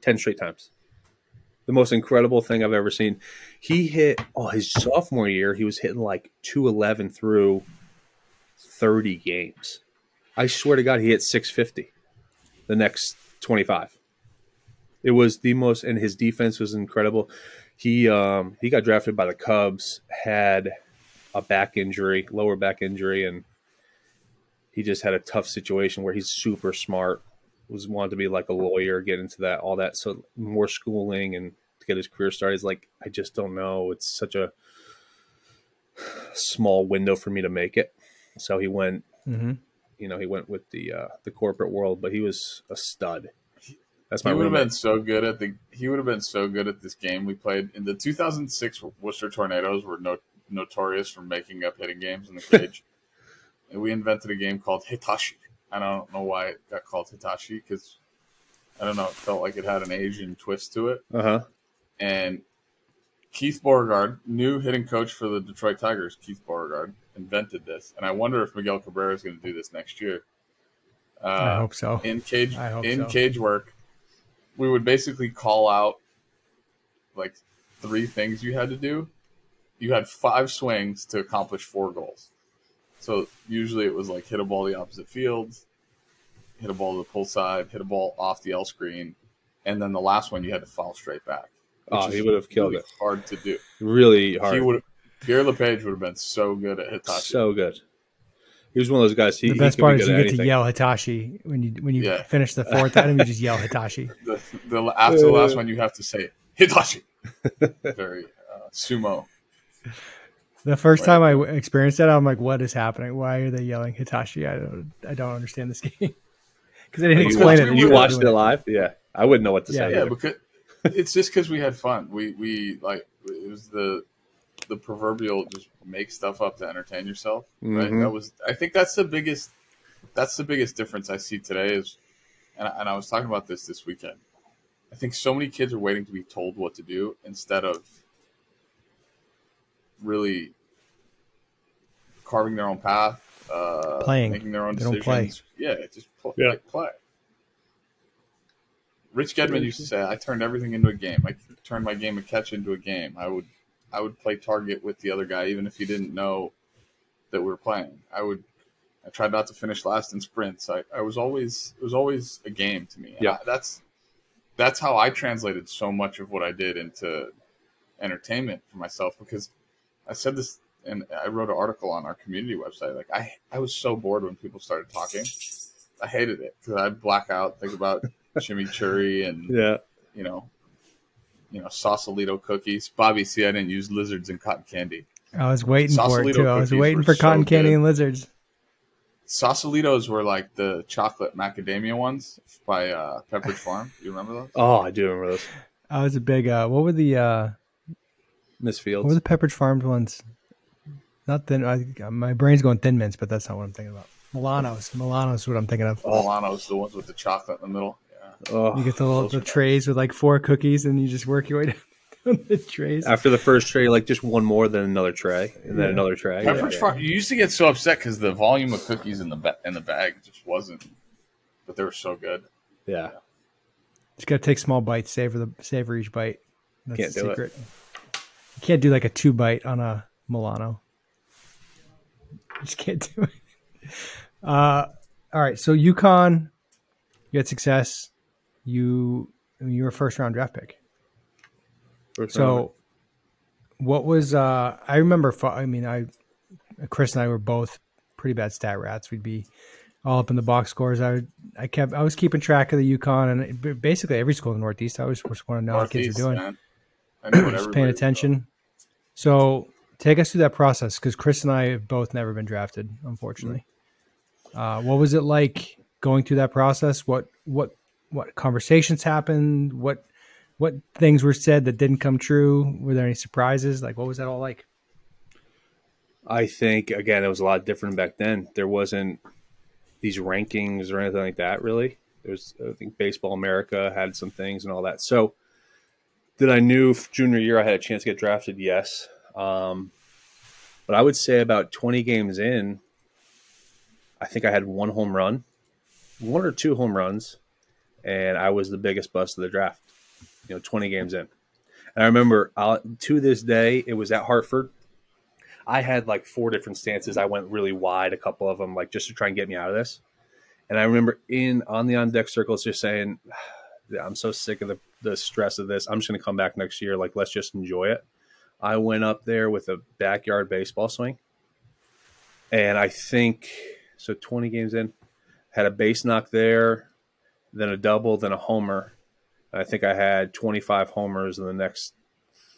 ten straight times. The most incredible thing I've ever seen. He hit oh his sophomore year. He was hitting like two eleven through thirty games. I swear to God, he hit six fifty. The next twenty five. It was the most, and his defense was incredible. He um, he got drafted by the Cubs, had a back injury, lower back injury, and he just had a tough situation where he's super smart, was wanted to be like a lawyer, get into that, all that. So more schooling and to get his career started. He's like, I just don't know. It's such a small window for me to make it. So he went, hmm you know, he went with the uh, the corporate world, but he was a stud. That's my He would have been so good at the. He would have been so good at this game we played in the 2006 Worcester Tornadoes. Were no, notorious for making up hitting games in the cage, and we invented a game called Hitachi. I don't know why it got called Hitachi because I don't know. It felt like it had an Asian twist to it. Uh huh. And Keith Beauregard, new hitting coach for the Detroit Tigers, Keith Beauregard invented this, and I wonder if Miguel Cabrera is going to do this next year. Uh, I hope so. in cage in so. cage work, we would basically call out like three things you had to do. You had five swings to accomplish four goals. So usually it was like hit a ball the opposite field, hit a ball to the pull side, hit a ball off the L screen, and then the last one you had to foul straight back. Oh, he would have killed really it. Hard to do. Really hard. He would Pierre LePage would have been so good at Hitachi. so good. He was one of those guys. He, the best could part be is you at get to yell Hitachi when you when you Yeah. finish the fourth item. You just yell Hitachi. the, the after the last one, you have to say Hitachi. Very uh, sumo. The first Right. time I experienced that, I'm like, "What is happening? Why are they yelling Hitachi? I don't I don't understand this game because they didn't You, explain watched, it. you watched it live? Yeah, I wouldn't know what to Yeah. say. Yeah, either. because it's just because we had fun. We we like it was the the proverbial just make stuff up to entertain yourself. Right. Mhm. That was. I think that's the biggest. That's the biggest difference I see today is, and I, and I was talking about this this weekend. I think so many kids are waiting to be told what to do instead of really carving their own path, uh, Playing. making their own They don't decisions. play. Yeah, just pl- Yeah. like play. Rich Gedman used to say, "I turned everything into a game. I turned my game of catch into a game. I would, I would play target with the other guy, even if he didn't know that we were playing. I would, I tried not to finish last in sprints. I, I was always, it was always a game to me. Yeah. That's, that's how I translated so much of what I did into entertainment for myself because I said this and I wrote an article on our community website. Like I, I was so bored when people started talking. I hated it because I'd black out, think about chimichurri and Yeah. you know, you know, Sausalito cookies. Bobby, see, I didn't use lizards and cotton candy. I was waiting for it too. I was waiting were for so cotton candy good. and lizards. Sausalitos were like the chocolate macadamia ones by uh, Pepperidge Farm. You remember those? Oh, I do remember those. I was a big. Uh, what were the uh, Miss what Fields. were the Pepperidge Farms ones? Not thin. I, my brain's going thin mints, but that's not what I'm thinking about. Milanos. Milanos is what I'm thinking of. Milano's, the ones with the chocolate in the middle. Yeah. oh. You get the little the trays with like four cookies, and you just work your way down the trays. After the first tray, like just one more, then another tray, and then Yeah. another tray. Pepperidge Yeah. Farm. You used to get so upset because the volume of cookies in the ba- in the bag just wasn't. But they were so good. Yeah. Just gotta take small bites, savor the savor each bite. That's Can't the do it. secret. You can't do like a two bite on a Milano. You just can't do it. Uh, all right, so UConn, you had success. You I mean, you were a first round draft pick. First round. So, what was? uh I remember. I mean, I, Chris and I were both pretty bad stat rats. We'd be all up in the box scores. I would, I kept, I was keeping track of the UConn and basically every school in the Northeast. I always just want to know how kids are doing. man. I knew Just paying attention. So, take us through that process because Chris and I have both never been drafted, unfortunately. Uh, what was it like going through that process? What what what conversations happened? What what things were said that didn't come true? Were there any surprises? Like what was that all like? I think again it was a lot different back then. There wasn't these rankings or anything like that really. There's I think Baseball America had some things and all that. So did I knew junior year I had a chance to get drafted? Yes. Um, but I would say about 20 games in, I think I had one home run, one or two home runs, and I was the biggest bust of the draft. You know, 20 games in. And I remember uh, to this day, it was at Hartford. I had like four different stances. I went really wide, a couple of them, like just to try and get me out of this. And I remember in on the on deck circles just saying, I'm so sick of the, the stress of this. I'm just going to come back next year. Like, let's just enjoy it. I went up there with a backyard baseball swing. And I think, so 20 games in, had a base knock there, then a double, then a homer. I think I had 25 homers in the next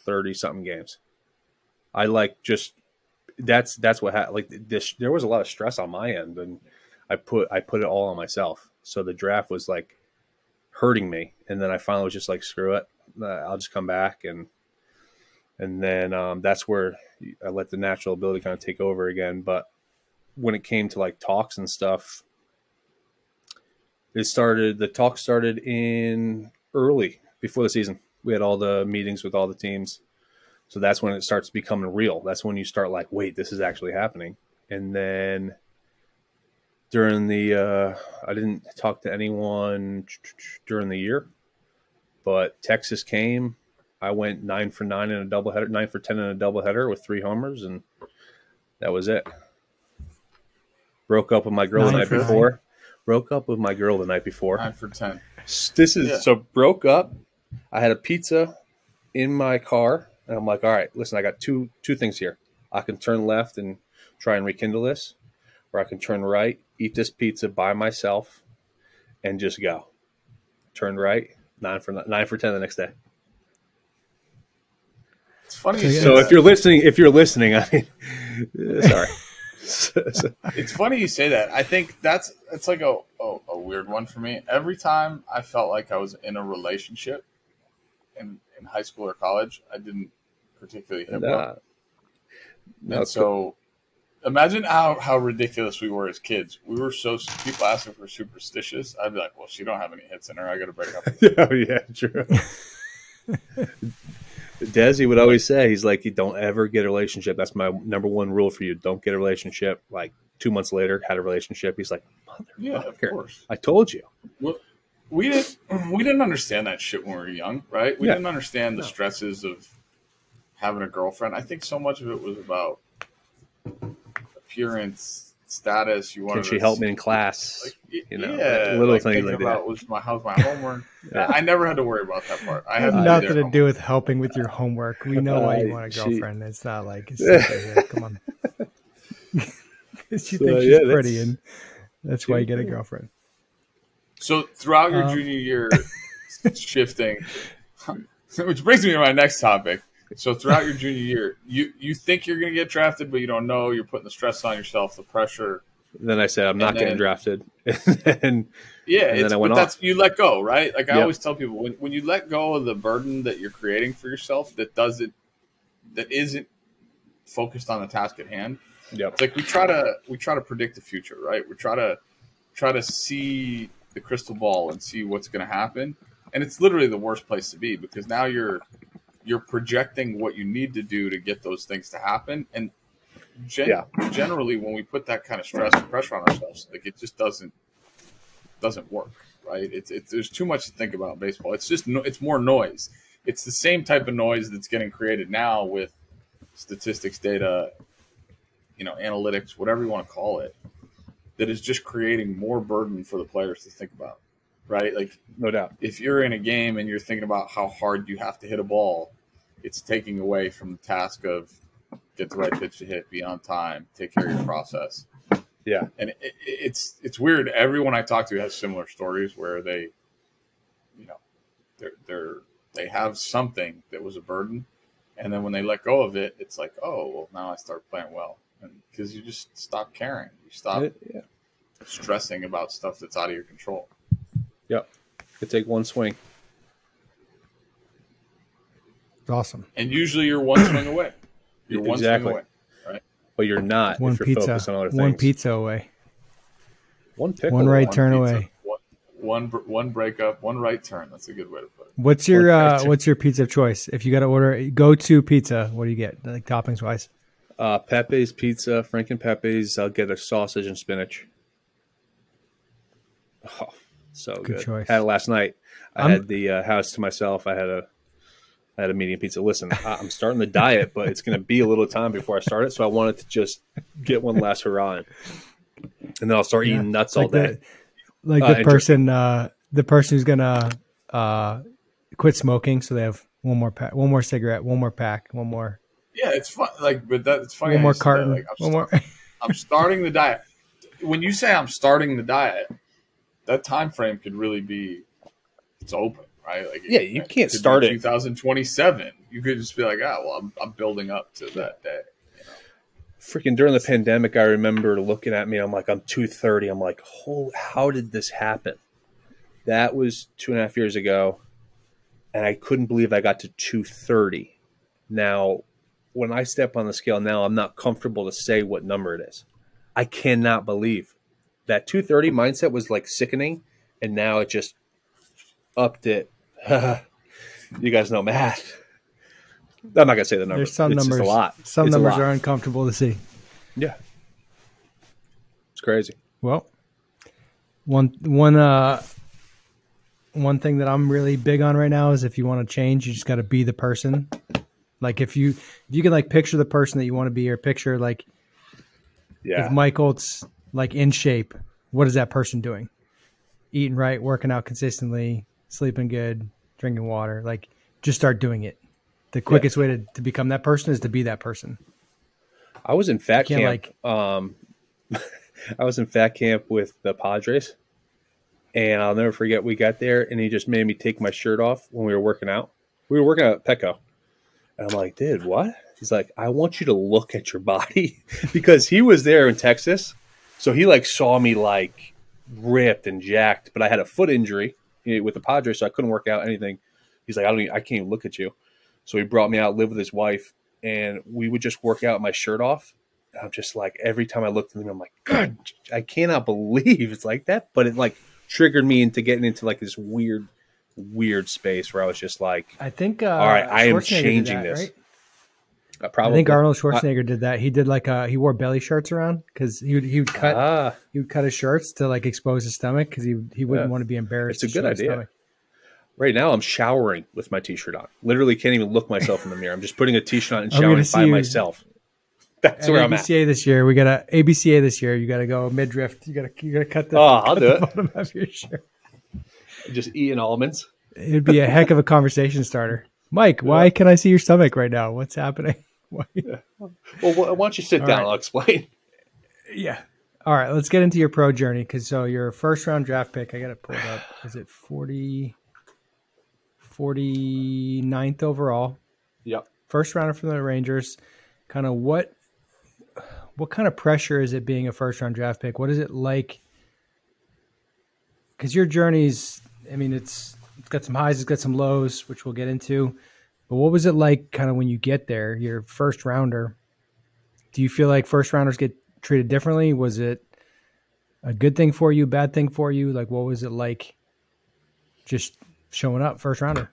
30 something games. I like just that's that's what happened. Like this, there was a lot of stress on my end, and I put I put it all on myself. So the draft was like hurting me, and then I finally was just like, screw it, Uh, I'll just come back, and and then um, that's where I let the natural ability kind of take over again. But when it came to like talks and stuff, it started. The talk started in early before the season. We had all the meetings with all the teams. So that's when it starts becoming real. That's when you start like, wait, this is actually happening. And then during the, uh, I didn't talk to anyone during the year, but Texas came. I went nine for nine in a double header nine for ten in a double header with three homers, and that was it. Broke up with my girl Nine the night for nine. Before. Broke up with my girl the night before. Nine for ten. This is Yeah. so broke up. I had a pizza in my car, and I'm like, all right, listen, I got two two things here. I can turn left and try and rekindle this, or I can turn right, eat this pizza by myself, and just go. Turn right, nine for nine for ten the next day. It's funny. So, you yeah, say So that. if you're listening, if you're listening, I mean, sorry. So- so- It's funny you say that. I think that's it's like a, a, a weird one for me. Every time I felt like I was in a relationship in, in high school or college, I didn't particularly hit Nah. well. And That's so imagine how, how ridiculous we were as kids. We were so people ask if we're superstitious. I'd be like, well, she don't have any hits in her. I got to break up. with her." oh yeah, true. Desi would always say, he's like, you don't ever get a relationship. That's my number one rule for you. Don't get a relationship. Like two months later, had a relationship. He's like, yeah, of course. I told you. Well, We didn't we didn't understand that shit when we were young, right? We Yeah. didn't understand the No. stresses of having a girlfriend. I think so much of it was about appearance, status. You wanted Can she to help me in class? Like, You know, yeah, little like things like about that. was my how's my homework. Yeah. I never had to worry about that part. I It had has to nothing to do with helping with your homework. We know why you Uh, want a she- girlfriend. It's not like it's yeah, come on. she So, thinks yeah, she's pretty, and that's why you get a girlfriend. So throughout your Um, junior year, shifting, which brings me to my next topic. So throughout your junior year, you you think you're going to get drafted, but you don't know. You're putting the stress on yourself, the pressure. Then I said, I'm not And getting drafted. and Yeah, And then I went but that's you let go, right? Like I Yep. always tell people, when when you let go of the burden that you're creating for yourself, that doesn't that isn't focused on the task at hand. yep. It's like we try to we try to predict the future, right? We try to try to see the crystal ball and see what's going to happen, and it's literally the worst place to be because now you're you're projecting what you need to do to get those things to happen, and gen- Yeah. generally when we put that kind of stress and pressure on ourselves, like it just doesn't doesn't work, right? It's it's there's too much to think about in baseball. It's just no, it's more noise. It's the same type of noise that's getting created now with statistics, data, you know, analytics, whatever you want to call it, that is just creating more burden for the players to think about, right? Like No doubt. if you're in a game and you're thinking about how hard you have to hit a ball, it's taking away from the task of get the right pitch to hit, be on time, take care of your process. Yeah. And it, it, it's it's weird. Everyone I talk to has similar stories where they, you know, they're they're they have something that was a burden, and then when they let go of it, it's like, oh well, now I start playing well, and because you just stop caring, you stop yeah. stressing about stuff that's out of your control. Yep, could take one swing. It's awesome. And usually you're one swing away. You're one Exactly. swing away. But you're not One if you're pizza, focused on other things. one pizza away. One pickle. One right One turn pizza, away. One, one br- one breakup, one right turn. That's a good way to put it. What's your One right uh, what's your pizza of choice? If you got to order go to pizza, what do you get? Like toppings wise? Uh, Pepe's pizza, Frank and Pepe's. I'll get a sausage and spinach. Oh, so Good good. choice. Had it last night. I I'm- had the uh, house to myself. I had a I had a medium pizza. Listen, I- I'm starting the diet, but it's going to be a little time before I start it. So I wanted to just get one last hurrah, in. and then I'll start Yeah. eating nuts like all day. the like Uh, the inter- person uh, the person who's gonna uh, quit smoking, so they have one more pack, one more cigarette, one more pack, one more Yeah, it's fun. Like, but that it's funny. one more you carton, Like, I'm, one st- more. I'm starting the diet. When you say I'm starting the diet, that time frame could really be it's open, right? Like, Yeah, you can't start it. 2027. You could just be like, ah, well, I'm, I'm building up to that day. freaking during the pandemic, I remember looking at me. I'm like, I'm 230. I'm like, oh, how did this happen? That was two and a half years ago, and I couldn't believe I got to 230. Now, when I step on the scale now, I'm not comfortable to say what number it is. I cannot believe that 230 mindset was like sickening, and now it just upped it. you guys know math. I'm not gonna say the number. There's some it's numbers. A lot. Some It's numbers lot. are uncomfortable to see. Yeah. It's crazy. Well, one one uh one thing that I'm really big on right now is if you want to change, you just got to be the person. Like if you if you can like picture the person that you want to be, or picture like Yeah. if Mike Olt's like in shape, what is that person doing? Eating right, working out consistently, sleeping good, drinking water. Like just start doing it. The quickest way to, to become that person is to be that person. I was in fat camp. um, I was in fat camp with the Padres, and I'll never forget. We got there, and he just made me take my shirt off when we were working out. We were working out at Petco, and I'm like, "Dude, what?" He's like, "I want you to look at your body," because he was there in Texas, so he like saw me like ripped and jacked, but I had a foot injury with the Padres, so I couldn't work out anything. He's like, "I don't, even, I can't even look at you." So he brought me out, live with his wife, and we would just work out my shirt off. I'm just like every time I looked at him, I'm like, God, I cannot believe it's like that. But it like triggered me into getting into like this weird, weird space where I was just like, I think. Uh, all right, I am changing that, this. right? Uh, probably. I think Arnold Schwarzenegger did that. He did like uh he wore belly shirts around because he would he would cut Ah, he would cut his shirts to like expose his stomach because he he wouldn't Yeah. want to be embarrassed. It's a good idea. right now I'm showering with my t-shirt on. Literally can't even look myself in the mirror. I'm just putting a t-shirt on and showering by you- myself. That's At where I'm at. ABCA this year, we got to ABCA this year. You got to go midriff. You got to you got to cut the, Oh, I'll do the it. bottom of your shirt. Just eating almonds. It'd be a heck of a conversation starter. Mike, why can I see your stomach right now? What's happening? Why? Well, why don't you sit All down? right. I'll explain. Yeah. All right, let's get into your pro journey because so your first round draft pick, I got to pull it pulled up. Is it 40, 49th overall? Yep. First rounder from the Rangers. Kind of what what kind of pressure is it being a first round draft pick? What is it like? Because your journey's, I mean, it's it's got some highs, it's got some lows, which we'll get into. But what was it like, kind of when you get there, your first rounder? Do you feel like first rounders get treated differently? Was it a good thing for you, bad thing for you? Like, what was it like just showing up first rounder?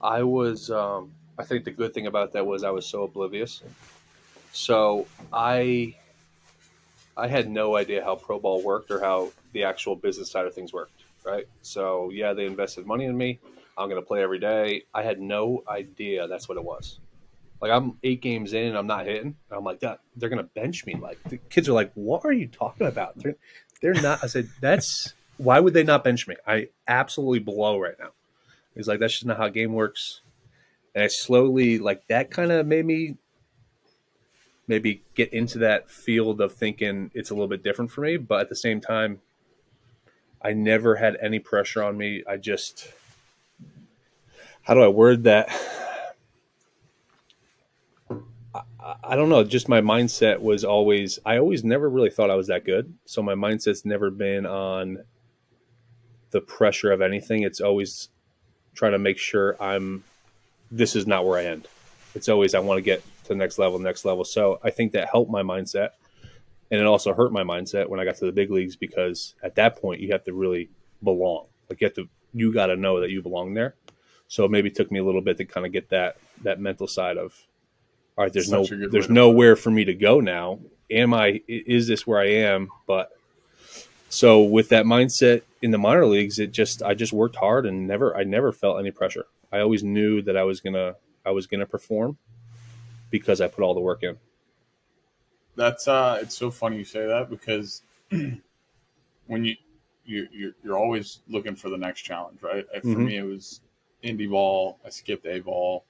I was. Um, I think the good thing about that was I was so oblivious. So I, I had no idea how pro ball worked or how the actual business side of things worked. Right. So yeah, they invested money in me. I'm going to play every day. I had no idea that's what it was. Like I'm eight games in and I'm not hitting. I'm like, that they're going to bench me. Like the kids are like, what are you talking about? They're, they're not. I said, that's why would they not bench me? I absolutely blow right now. He's like, that's just not how game works. And I slowly, like, that kind of made me maybe get into that field of thinking it's a little bit different for me. But at the same time, I never had any pressure on me. I just, how do I word that? I, I- don't know. Just my mindset was always, I always never really thought I was that good. So my mindset's never been on the pressure of anything. It's always trying to make sure I'm this is not where I end. It's always I want to get to the next level, next level. So I think that helped my mindset. And it also hurt my mindset when I got to the big leagues because at that point you have to really belong. Like you have to you gotta know that you belong there. So it maybe took me a little bit to kind of get that that mental side of all right, there's Such no there's nowhere for me to go now. Am I is this where I am? But so with that mindset in the minor leagues, it just I just worked hard and never I never felt any pressure. I always knew that I was gonna I was gonna perform because I put all the work in. That's uh, it's so funny you say that because when you you you're, you're always looking for the next challenge, right? For Mhm. me, it was indie ball. I skipped a ball,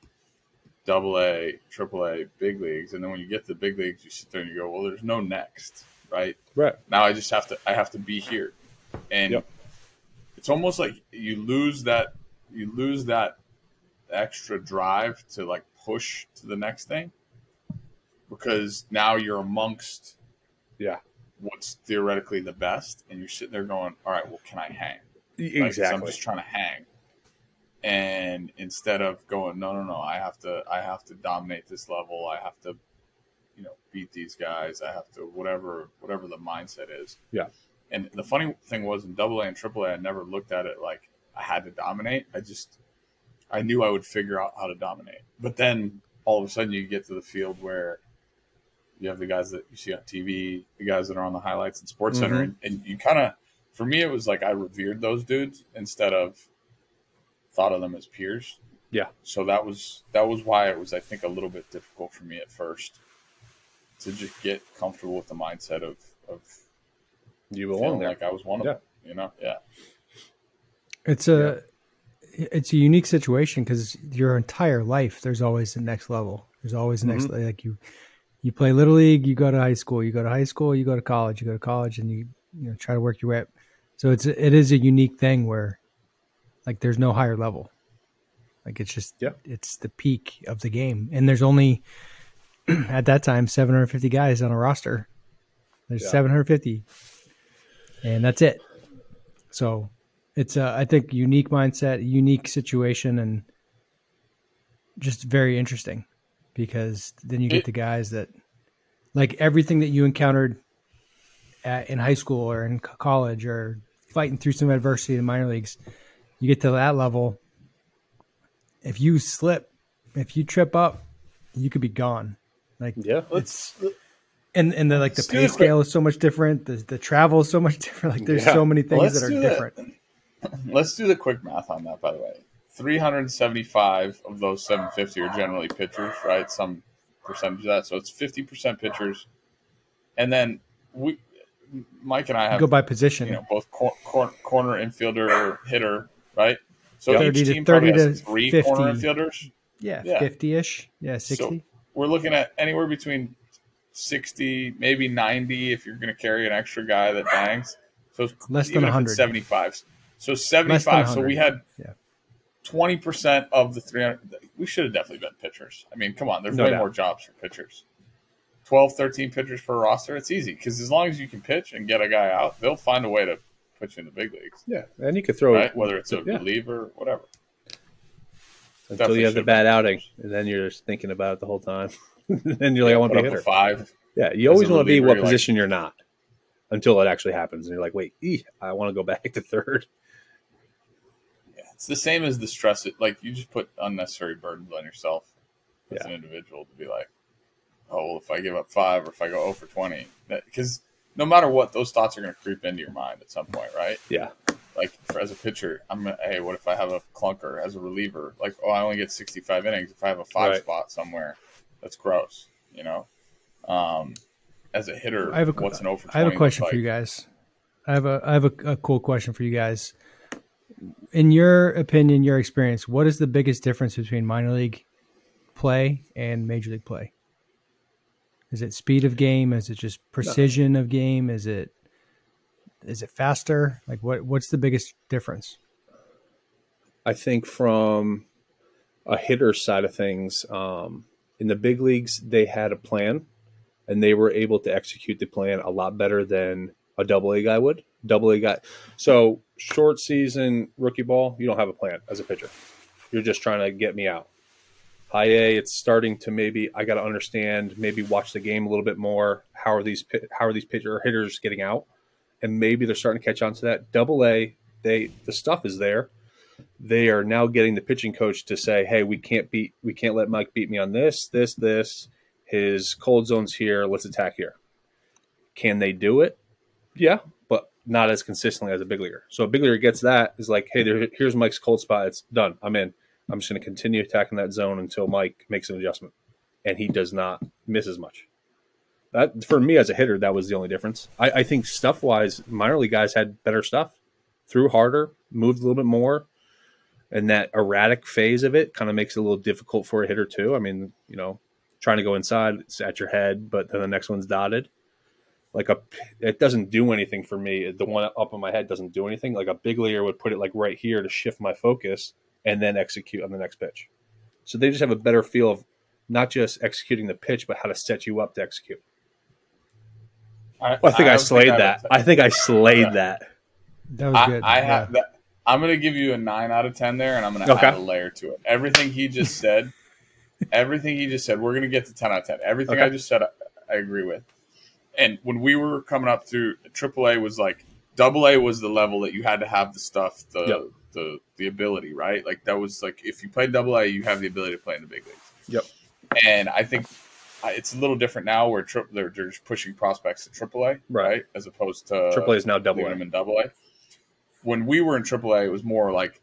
double A, triple A, big leagues, and then when you get to the big leagues, you sit there and you go, well, there's no next, right? Right. Now I just have to I have to be here, and Yep. it's almost like you lose that you lose that extra drive to like push to the next thing because now you're amongst Yeah. what's theoretically the best, and you're sitting there going, "All right, well, can I hang?" Like, 'cause I'm just trying to hang, and instead of going, "No, no, no, I have to, I have to dominate this level. I have to, you know, beat these guys. I have to whatever, whatever the mindset is." Yeah. And the funny thing was in Double A and Triple A, I never looked at it like I had to dominate. I just, I knew I would figure out how to dominate. But then all of a sudden, you get to the field where you have the guys that you see on TV, the guys that are on the highlights and Sports Center, Mhm. and, and you kind of, for me, it was like I revered those dudes instead of thought of them as peers. Yeah. So that was that was why it was, I think, a little bit difficult for me at first to just get comfortable with the mindset of of you belong there. like I was one of Yeah. them. You know, yeah. It's a it's a unique situation because your entire life there's always the next level. There's always the next Mm-hmm. like you you play little league, you go to high school, you go to high school, you go to college, you go to college, and you you know try to work your way up. So it's it is a unique thing where like there's no higher level. Like it's just Yeah. it's the peak of the game, and there's only at that time 750 guys on a roster. There's Yeah. 750, and that's it. So it's a I think unique mindset, unique situation, and just very interesting. because then you get the guys that like everything that you encountered at, in high school or in college or fighting through some adversity in the minor leagues. You get to that level. If you slip, if you trip up, you could be gone. Like Yeah. Let's and and the like the pay scale is so much different. The the travel is so much different. Like there's Yeah. so many things Let's that are different. let's do the quick math on that. By the way, 375 of those 750 are generally pitchers, right? Some percentage of that, so it's 50 percent pitchers, and then we, Mike and I have Go by position. you know both cor- cor- corner infielder hitter, right? So 30 each to- team probably 30 has three 50. corner infielders. yeah, yeah. fifty ish. Yeah, sixty. We're looking at anywhere between 60, maybe 90 if you're going to carry an extra guy that bangs. So Less than if 100. 75. So 75. So we had Yeah. 20% of the 300. We should have definitely been pitchers. I mean, come on. There's No way doubt. more jobs for pitchers. 12, 13 pitchers per roster. It's easy because as long as you can pitch and get a guy out, they'll find a way to put you in the big leagues, Yeah. And you could throw it right? Whether it's a Yeah. reliever, whatever. until definitely you have the bad outing, and then you're just thinking about it the whole time. then you're like, I want to be a hitter. five. Yeah, you always want to be what you're like- position you're not until it actually happens, and you're like, wait, ee, I want to go back to third. Yeah, it's the same as the stress. It like you just put unnecessary burdens on yourself as Yeah. an individual to be like, oh well, if I give up five or if I go oh over twenty, because no matter what, those thoughts are going to creep into your mind at some point, right? Yeah, Like for, as a pitcher, I'm gonna, hey, what if I have a clunker as a reliever? Like, oh, I only get 65 innings. If I have a five Right. spot somewhere, that's gross, you know. Um, as a hitter, I have a- what's an over? I have a question like? for you guys. I have a I have a, a cool question for you guys. In your opinion, your experience, what is the biggest difference between minor league play and major league play? Is it speed of game? Is it just precision of game? Is it is it faster? Like what what's the biggest difference? I think from a hitter side of things, um, in the big leagues, they had a plan, and they were able to execute the plan a lot better than a double A guy would. Double A guy, so short season rookie ball, you don't have a plan as a pitcher. You're just trying to get me out. High A, it's starting to maybe I got to understand, maybe watch the game a little bit more. How are these how are these pitcher hitters getting out? And maybe they're starting to catch on to that. Double A, they the stuff is there they are now getting the pitching coach to say, "Hey, we can't beat, we can't let Mike beat me on this, this, this. His cold zone's here. Let's attack here." Can they do it? Yeah, but not as consistently as a big leaguer. So a big leaguer gets that is like, "Hey, there, here's Mike's cold spot. It's done. I'm in. I'm just going to continue attacking that zone until Mike makes an adjustment, and he does not miss as much." That for me as a hitter, that was the only difference. I, I think stuff wise, minor league guys had better stuff, threw harder, moved a little bit more and that erratic phase of it kind of makes it a little difficult for a hitter too. I mean, you know, trying to go inside, it's at your head, but then the next one's dotted. Like a, it doesn't do anything for me. The one up on my head doesn't do anything. Like a big leaguer would put it like right here to shift my focus and then execute on the next pitch. So they just have a better feel of not just executing the pitch, but how to set you up to execute. I, Well, I think I, don't slayed I that. say- I think I slayed Yeah. that. That was I, good. I yeah. have that. I'm going to give you a nine out of ten there, and I'm going to Okay. add a layer to it. Everything he just said, everything he just said, we're going to get to ten out of ten. Everything Okay. I just said, I, I agree with. And when we were coming up through AAA, was like Double A was the level that you had to have the stuff, the Yep. the the ability, right? Like that was like if you play Double A, you have the ability to play in the big leagues. Yep. And I think it's a little different now, where tri- they're, they're just pushing prospects to AAA, right? Right. As opposed to Triple A is now double A. them in double A. When we were in triple A, it was more like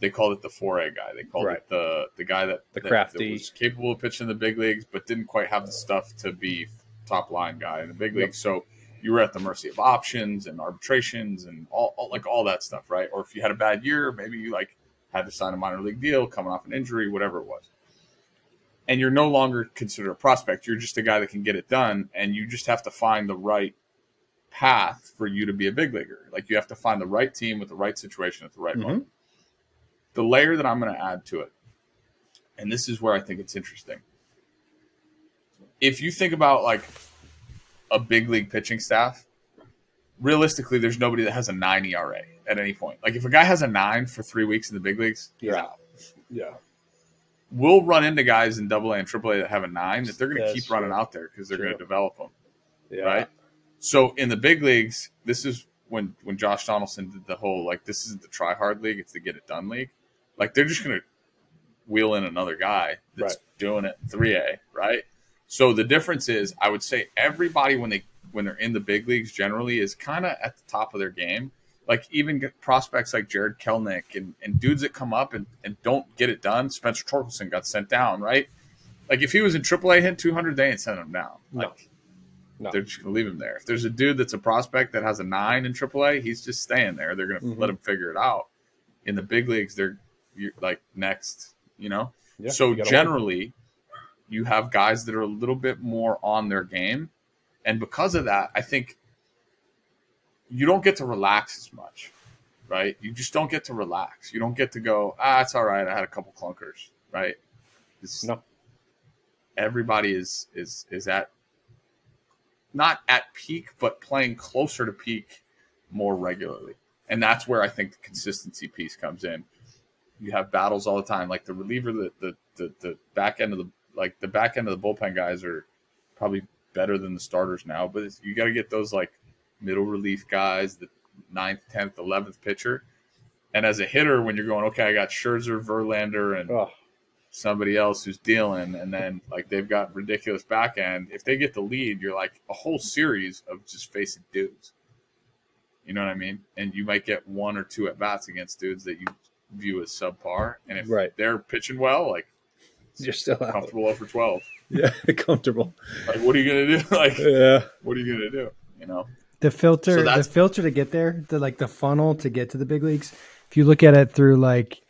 they called it the four A guy. They called Right. it the the guy that The crafty. that was capable of pitching in the big leagues, but didn't quite have the stuff to be top line guy in the big Yep. leagues. So you were at the mercy of options and arbitrations and all, all like all that stuff, right? Or if you had a bad year, maybe you like had to sign a minor league deal, coming off an injury, whatever it was. And you're no longer considered a prospect. You're just a guy that can get it done, and you just have to find the right path for you to be a big leaguer. Like you have to find the right team with the right situation at the right Mhm. moment. The layer that I'm going to add to it, and this is where I think it's interesting. If you think about like a big league pitching staff, realistically, there's nobody that has a nine ERA at any point. Like if a guy has a nine for three weeks in the big leagues, he's Yeah. out. Yeah. we'll run into guys in Double A and Triple A that have a nine that they're going to That's keep running out there because they're going to develop them. Yeah. right? So in the big leagues, this is when when Josh Donaldson did the whole like this isn't the try hard league, it's the get it done league. Like they're just gonna wheel in another guy that's Right. doing it in three A, right? So the difference is I would say everybody when they when they're in the big leagues generally is kind of at the top of their game. Like even prospects like Jarred Kelenic and, and dudes that come up and, and don't get it done. Spencer Torkelson got sent down, right? Like if he was in AAA hit 200, they ain't sent him down. No. Like No. they're just gonna leave him there. If there's a dude that's a prospect that has a nine in AAA, he's just staying there. They're gonna Mhm. let him figure it out. In the big leagues, they're you're like next, you know. Yeah, so you generally, you have guys that are a little bit more on their game, and because of that, I think you don't get to relax as much, right? You just don't get to relax. You don't get to go, ah, it's all right. I had a couple clunkers, right? It's, No. Everybody is is is at not at peak, but playing closer to peak more regularly, and that's where I think the consistency piece comes in. You have battles all the time, like the reliever, the the the, the back end of the like the back end of the bullpen guys are probably better than the starters now, but it's, you got to get those like middle relief guys, the ninth, tenth, eleventh pitcher. And as a hitter, when you're going, okay, I got Scherzer, Verlander, and Oh, somebody else who's dealing, and then like they've got ridiculous back end. If they get the lead, you're like a whole series of just facing dudes. You know what I mean? And you might get one or two at bats against dudes that you view as subpar, and if Right. they're pitching well, like you're still out. comfortable over twelve, Yeah, comfortable. like what are you gonna do? Like Yeah. what are you gonna do? You know? the filter So the filter to get there the like the funnel to get to the big leagues if you look at it through like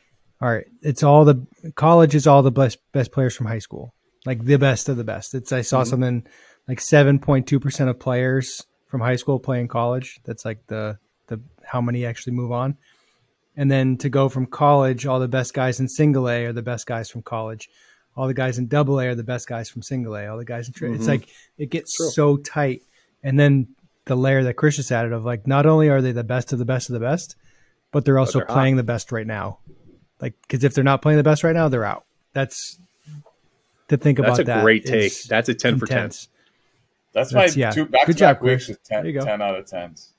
all right it's all the college is all the best best players from high school like the best of the best it's i saw Mhm. something like 7.2% of players from high school play in college that's like the the how many actually move on and then to go from college all the best guys in single a are the best guys from college all the guys in double a are the best guys from single a all the guys in tri- it's Mhm. like it gets True. so tight and then the layer that Chris just added of like not only are they the best of the best of the best, but they're also they're playing the best right now. Like because if they're not playing the best right now, they're out. That's to think That's about. That's a that great take. That's a 10 for 10. That's, That's- my yeah. two back Good to back job, Chris. weeks 10, There you go. 10 out of tens.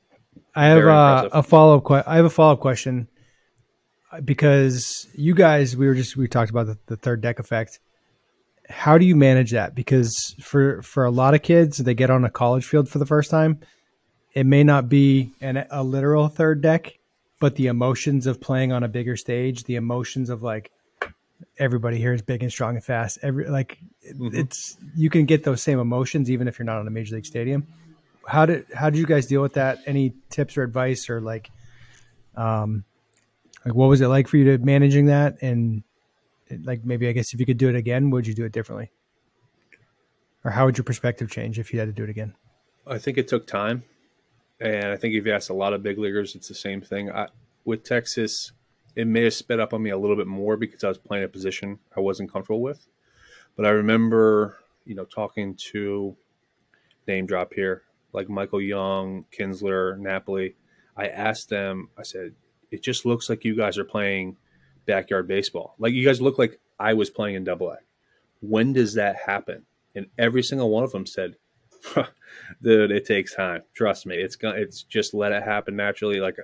I have uh, a follow up. Que- I have a follow up question because you guys, we were just we talked about the, the third deck effect. How do you manage that? Because for for a lot of kids, they get on a college field for the first time. It may not be an, a literal third deck, but the emotions of playing on a bigger stage, the emotions of like everybody here is big and strong and fast. Every like Mhm. it's you can get those same emotions even if you're not on a major league stadium how did how did you guys deal with that? Any tips or advice or like, um, like what was it like for you to managing that? And like maybe I guess if you could do it again, would you do it differently? Or how would your perspective change if you had to do it again? I think it took time, and I think if you ask a lot of big leaguers, it's the same thing. I, with Texas, it may have sped up on me a little bit more because I was playing a position I wasn't comfortable with. But I remember, you know, talking to name drop here, like Michael Young, Kinsler, Napoli. I asked them, I said, it just looks like you guys are playing backyard baseball. Like you guys look like I was playing in double A. When does that happen? And every single one of them said, dude, it takes time. Trust me. It's going it's just let it happen naturally. Like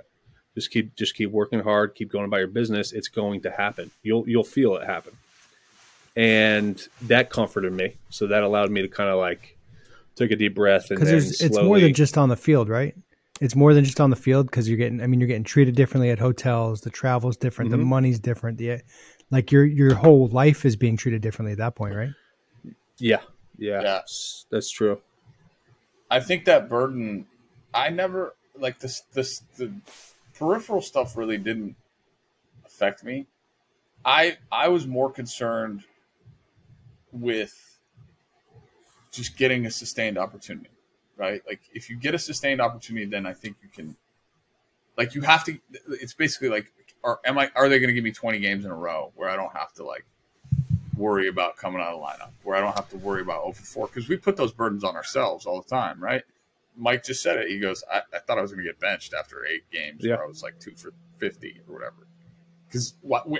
just keep just keep working hard, keep going about your business. It's going to happen. You'll you'll feel it happen. And that comforted me. So that allowed me to kind of like take a deep breath and Because it's more than just on the field, right? It's more than just on the field because you're getting. I mean, you're getting treated differently at hotels. The travel's different. The Mhm. money's different. The like your your whole life is being treated differently at that point, right? Yeah. Yeah. Yeah. That's true. I think that burden, I never like this. This the peripheral stuff really didn't affect me. I I was more concerned with just getting a sustained opportunity, right? Like if you get a sustained opportunity, then I think you can. Like you have to. It's basically like, are am I? Are they going to give me twenty games in a row where I don't have to like worry about coming out of lineup, where I don't have to worry about over four because we put those burdens on ourselves all the time, right? Mike just said it. He goes, I, I thought I was going to get benched after eight games Yeah. where I was like two for fifty or whatever. Because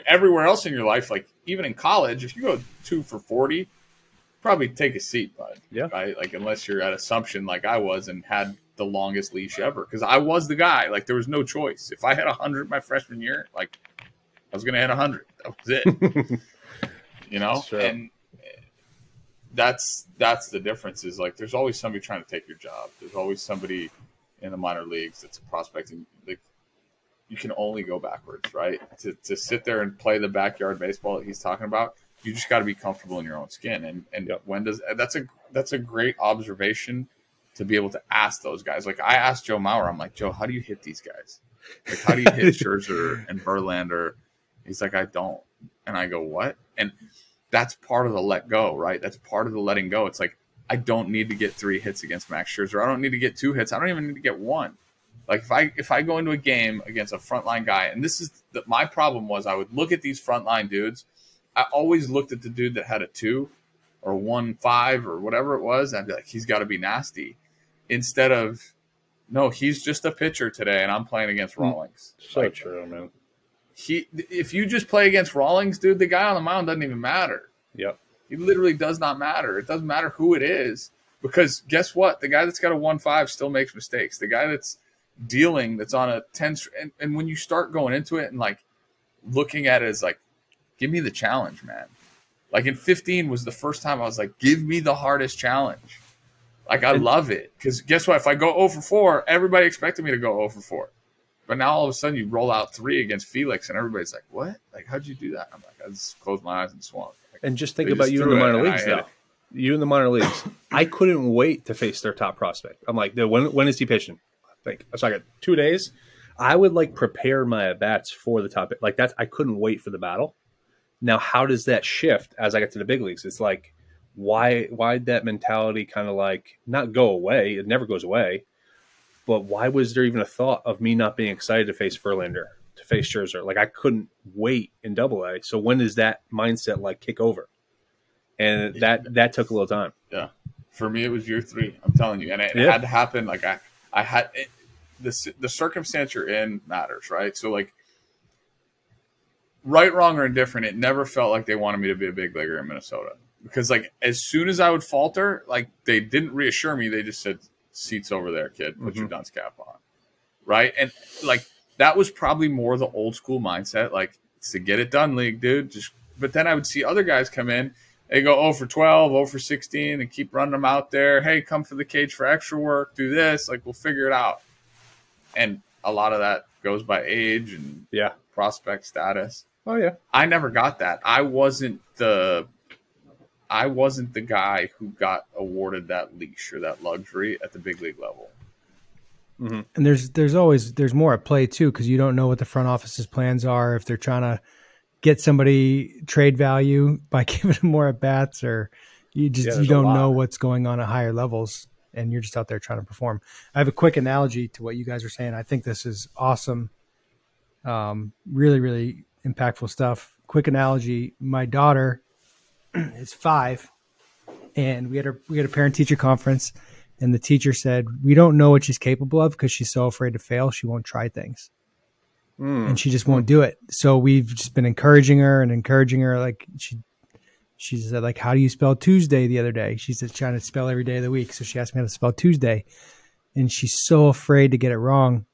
everywhere else in your life, like even in college, if you go two for 40, probably take a seat, bud. Yeah. Right? Like, unless you're at Assumption like I was and had the longest leash ever. Because I was the guy. Like, there was no choice. If I had 100 my freshman year, like, I was going to hit 100. That was it. you know? And eh, that's that's the difference is like there's always somebody trying to take your job. There's always somebody in the minor leagues that's prospecting. Like, you can only go backwards, right? To, to sit there and play the backyard baseball that he's talking about, you just got to be comfortable in your own skin. And and yep. when does that's a that's a great observation to be able to ask those guys. Like I asked Joe Mauer, I'm like, Joe, how do you hit these guys? Like how do you hit Scherzer and Verlander? He's like, I don't. And I go, what? And that's part of the let go, right? That's part of the letting go. It's like I don't need to get three hits against Max Scherzer. I don't need to get two hits. I don't even need to get one. Like if I if I go into a game against a frontline guy, and this is the, my problem was I would look at these frontline dudes. I always looked at the dude that had a two or one five or whatever it was. I'd be like, he's got to be nasty. Instead of, no, he's just a pitcher today, and I'm playing against hmm. Rawlings. So like, true, man. He, if you just play against Rawlings, dude, the guy on the mound doesn't even matter. Yep. He literally does not matter. It doesn't matter who it is because guess what? The guy that's got a one five still makes mistakes. The guy that's dealing that's on a 10 and, and when you start going into it and like looking at it as like give me the challenge man. Like in 15 was the first time i was like give me the hardest challenge. Like i love it. Because guess what? If i go oh over 4 everybody expected me to go oh over 4 but now all of a sudden you roll out three against felix and everybody's like what? Like how'd you do that? I'm like i just closed my eyes and swung. Like, and just think about just you in the minor leagues though. you in the minor leagues. I couldn't wait to face their top prospect. I'm like when, when is he pitching? I think. So. I got two days. I would like prepare my at bats for the top. Like that's I couldn't wait for the battle. Now, how does that shift as I get to the big leagues? It's like why why that mentality kind of like not go away? It never goes away. But why was there even a thought of me not being excited to face Verlander, to face Scherzer? Like I couldn't wait in Double A. So when does that mindset like kick over? And that that took a little time. Yeah, for me it was year three. I'm telling you, and it yeah. had to happen. Like I I had it, the the circumstance you're in matters, right? So like, right, wrong, or indifferent, it never felt like they wanted me to be a big leaguer in Minnesota because like as soon as I would falter, like they didn't reassure me. They just said, "Seats over there, kid. Put mm-hmm. your dunce cap on." Right, and like that was probably more the old school mindset, like it's to get it done, league, dude. Just but then I would see other guys come in they go 0 for 12, 0 for 16, and keep running them out there. Hey, come for the cage for extra work, do this. Like, we'll figure it out. And a lot of that goes by age and yeah, prospect status. Oh yeah. I never got that. I wasn't the I wasn't the guy who got awarded that leash or that luxury at the big league level. Mm-hmm. And there's there's always there's more at play too because you don't know what the front office's plans are if they're trying to get somebody trade value by giving them more at bats, or you just yeah, you don't know what's going on at higher levels, and you're just out there trying to perform. I have a quick analogy to what you guys are saying. I think this is awesome. Um, really, really impactful stuff. Quick analogy: My daughter is five, and we had a we had a parent teacher conference, and the teacher said we don't know what she's capable of because she's so afraid to fail. She won't try things mm. and she just won't do it. So we've just been encouraging her and encouraging her. Like she, she said, like, how do you spell Tuesday the other day? She's just trying to spell every day of the week. So she asked me how to spell Tuesday, and she's so afraid to get it wrong.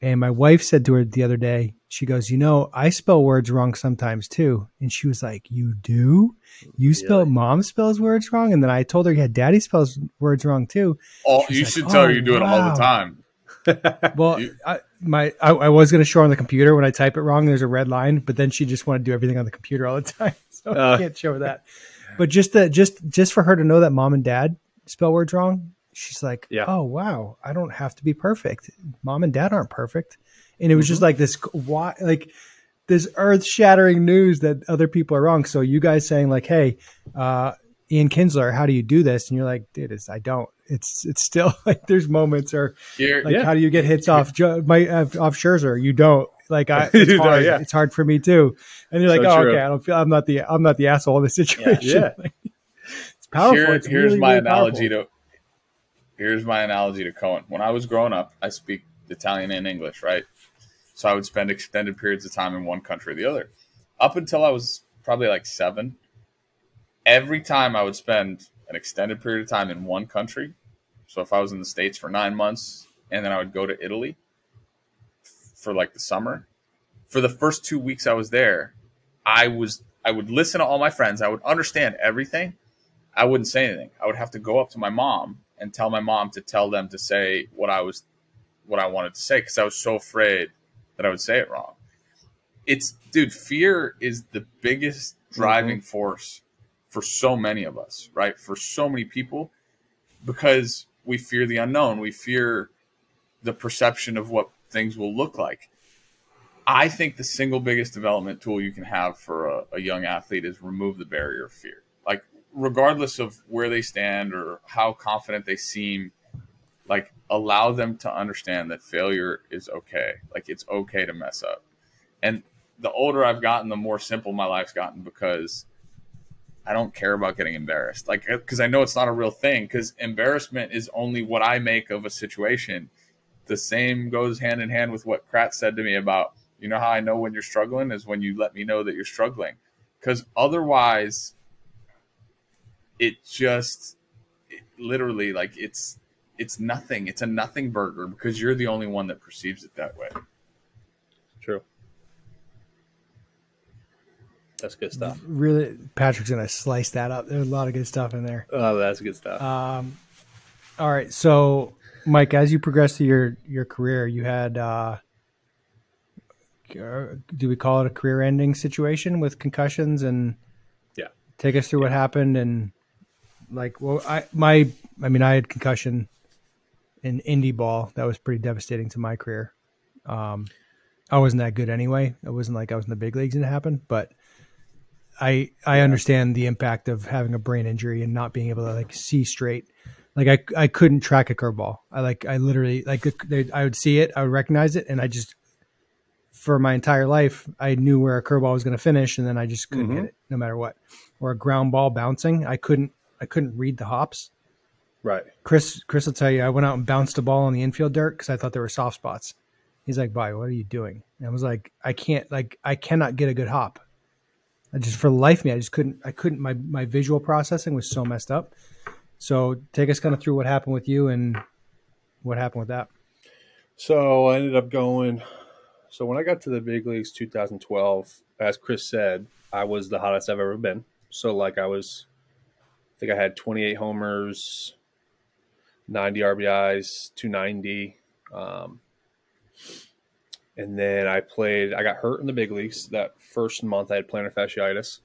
And my wife said to her the other day, she goes, You know, I spell words wrong sometimes too. And she was like, You do? You spell, really? mom spells words wrong? And then I told her, Yeah, daddy spells words wrong too. Oh, you like, should tell oh, her you do wow. it all the time. well, I, my I, I was going to show her on the computer when I type it wrong. There's a red line, but then she just wanted to do everything on the computer all the time, so uh, I can't show her that. But just that, just just for her to know that mom and dad spell words wrong, she's like, yeah. "Oh wow, I don't have to be perfect. Mom and dad aren't perfect." And it was mm-hmm. just like this, why, like this earth shattering news that other people are wrong. So you guys saying like, "Hey, uh, Ian Kinsler, how do you do this?" And you're like, "Dude, it's I don't it's it's still like there's moments or Here, like yeah. how do you get hits off my off Scherzer? You don't. Like I, it's hard. yeah. It's hard for me too. And you're like, so oh, true. okay, I don't feel. I'm not the. I'm not the asshole in this situation. Yeah. yeah. it's powerful. Here, it's here's really, my really analogy powerful. to. Here's my analogy to Cohen. When I was growing up, I speak Italian and English, right? So I would spend extended periods of time in one country or the other. Up until I was probably like seven, every time I would spend an extended period of time in one country. So if I was in the States for nine months and then I would go to Italy for like the summer, for the first two weeks I was there, I was I would listen to all my friends. I would understand everything. I wouldn't say anything. I would have to go up to my mom and tell my mom to tell them to say what I was what I wanted to say because I was so afraid that I would say it wrong. It's dude, fear is the biggest driving mm-hmm. force for so many of us, right? For so many people, because we fear the unknown. We fear the perception of what things will look like. I think the single biggest development tool you can have for a, a young athlete is remove the barrier of fear. Like, regardless of where they stand or how confident they seem, like, allow them to understand that failure is okay. Like, it's okay to mess up. And the older I've gotten, the more simple my life's gotten because I don't care about getting embarrassed. Like, because uh, I know it's not a real thing. Because embarrassment is only what I make of a situation. The same goes hand in hand with what Kratz said to me about, you know, how I know when you're struggling is when you let me know that you're struggling. Because otherwise, it just it literally like it's it's nothing. It's a nothing burger because you're the only one that perceives it that way. True. That's good stuff. Really, Patrick's gonna slice that up. There's a lot of good stuff in there. Oh, that's good stuff. Um, all right, so Mike, as you progress through your your career, you had uh, do we call it a career-ending situation with concussions and yeah, take us through yeah. what happened and like well, I my I mean I had concussion in indie ball that was pretty devastating to my career. Um, I wasn't that good anyway. It wasn't like I was in the big leagues and it happened, but I I yeah. understand the impact of having a brain injury and not being able to like see straight. Like I I couldn't track a curveball. I like I literally like I would see it, I would recognize it, and I just for my entire life I knew where a curveball was going to finish, and then I just couldn't mm-hmm. hit it no matter what. Or a ground ball bouncing, I couldn't I couldn't read the hops. Right. Chris Chris will tell you I went out and bounced a ball on the infield dirt because I thought there were soft spots. He's like, "Bye, what are you doing?" And I was like, "I can't like I cannot get a good hop." I just for the life of me, I just couldn't. I couldn't. My my visual processing was so messed up. So take us kind of through what happened with you and what happened with that. So I ended up going. So when I got to the big leagues, 2012, as Chris said, I was the hottest I've ever been. So like I was, I think I had 28 homers, 90 RBIs, 290. Um, and then I played. I got hurt in the big leagues that first month. I had plantar fasciitis,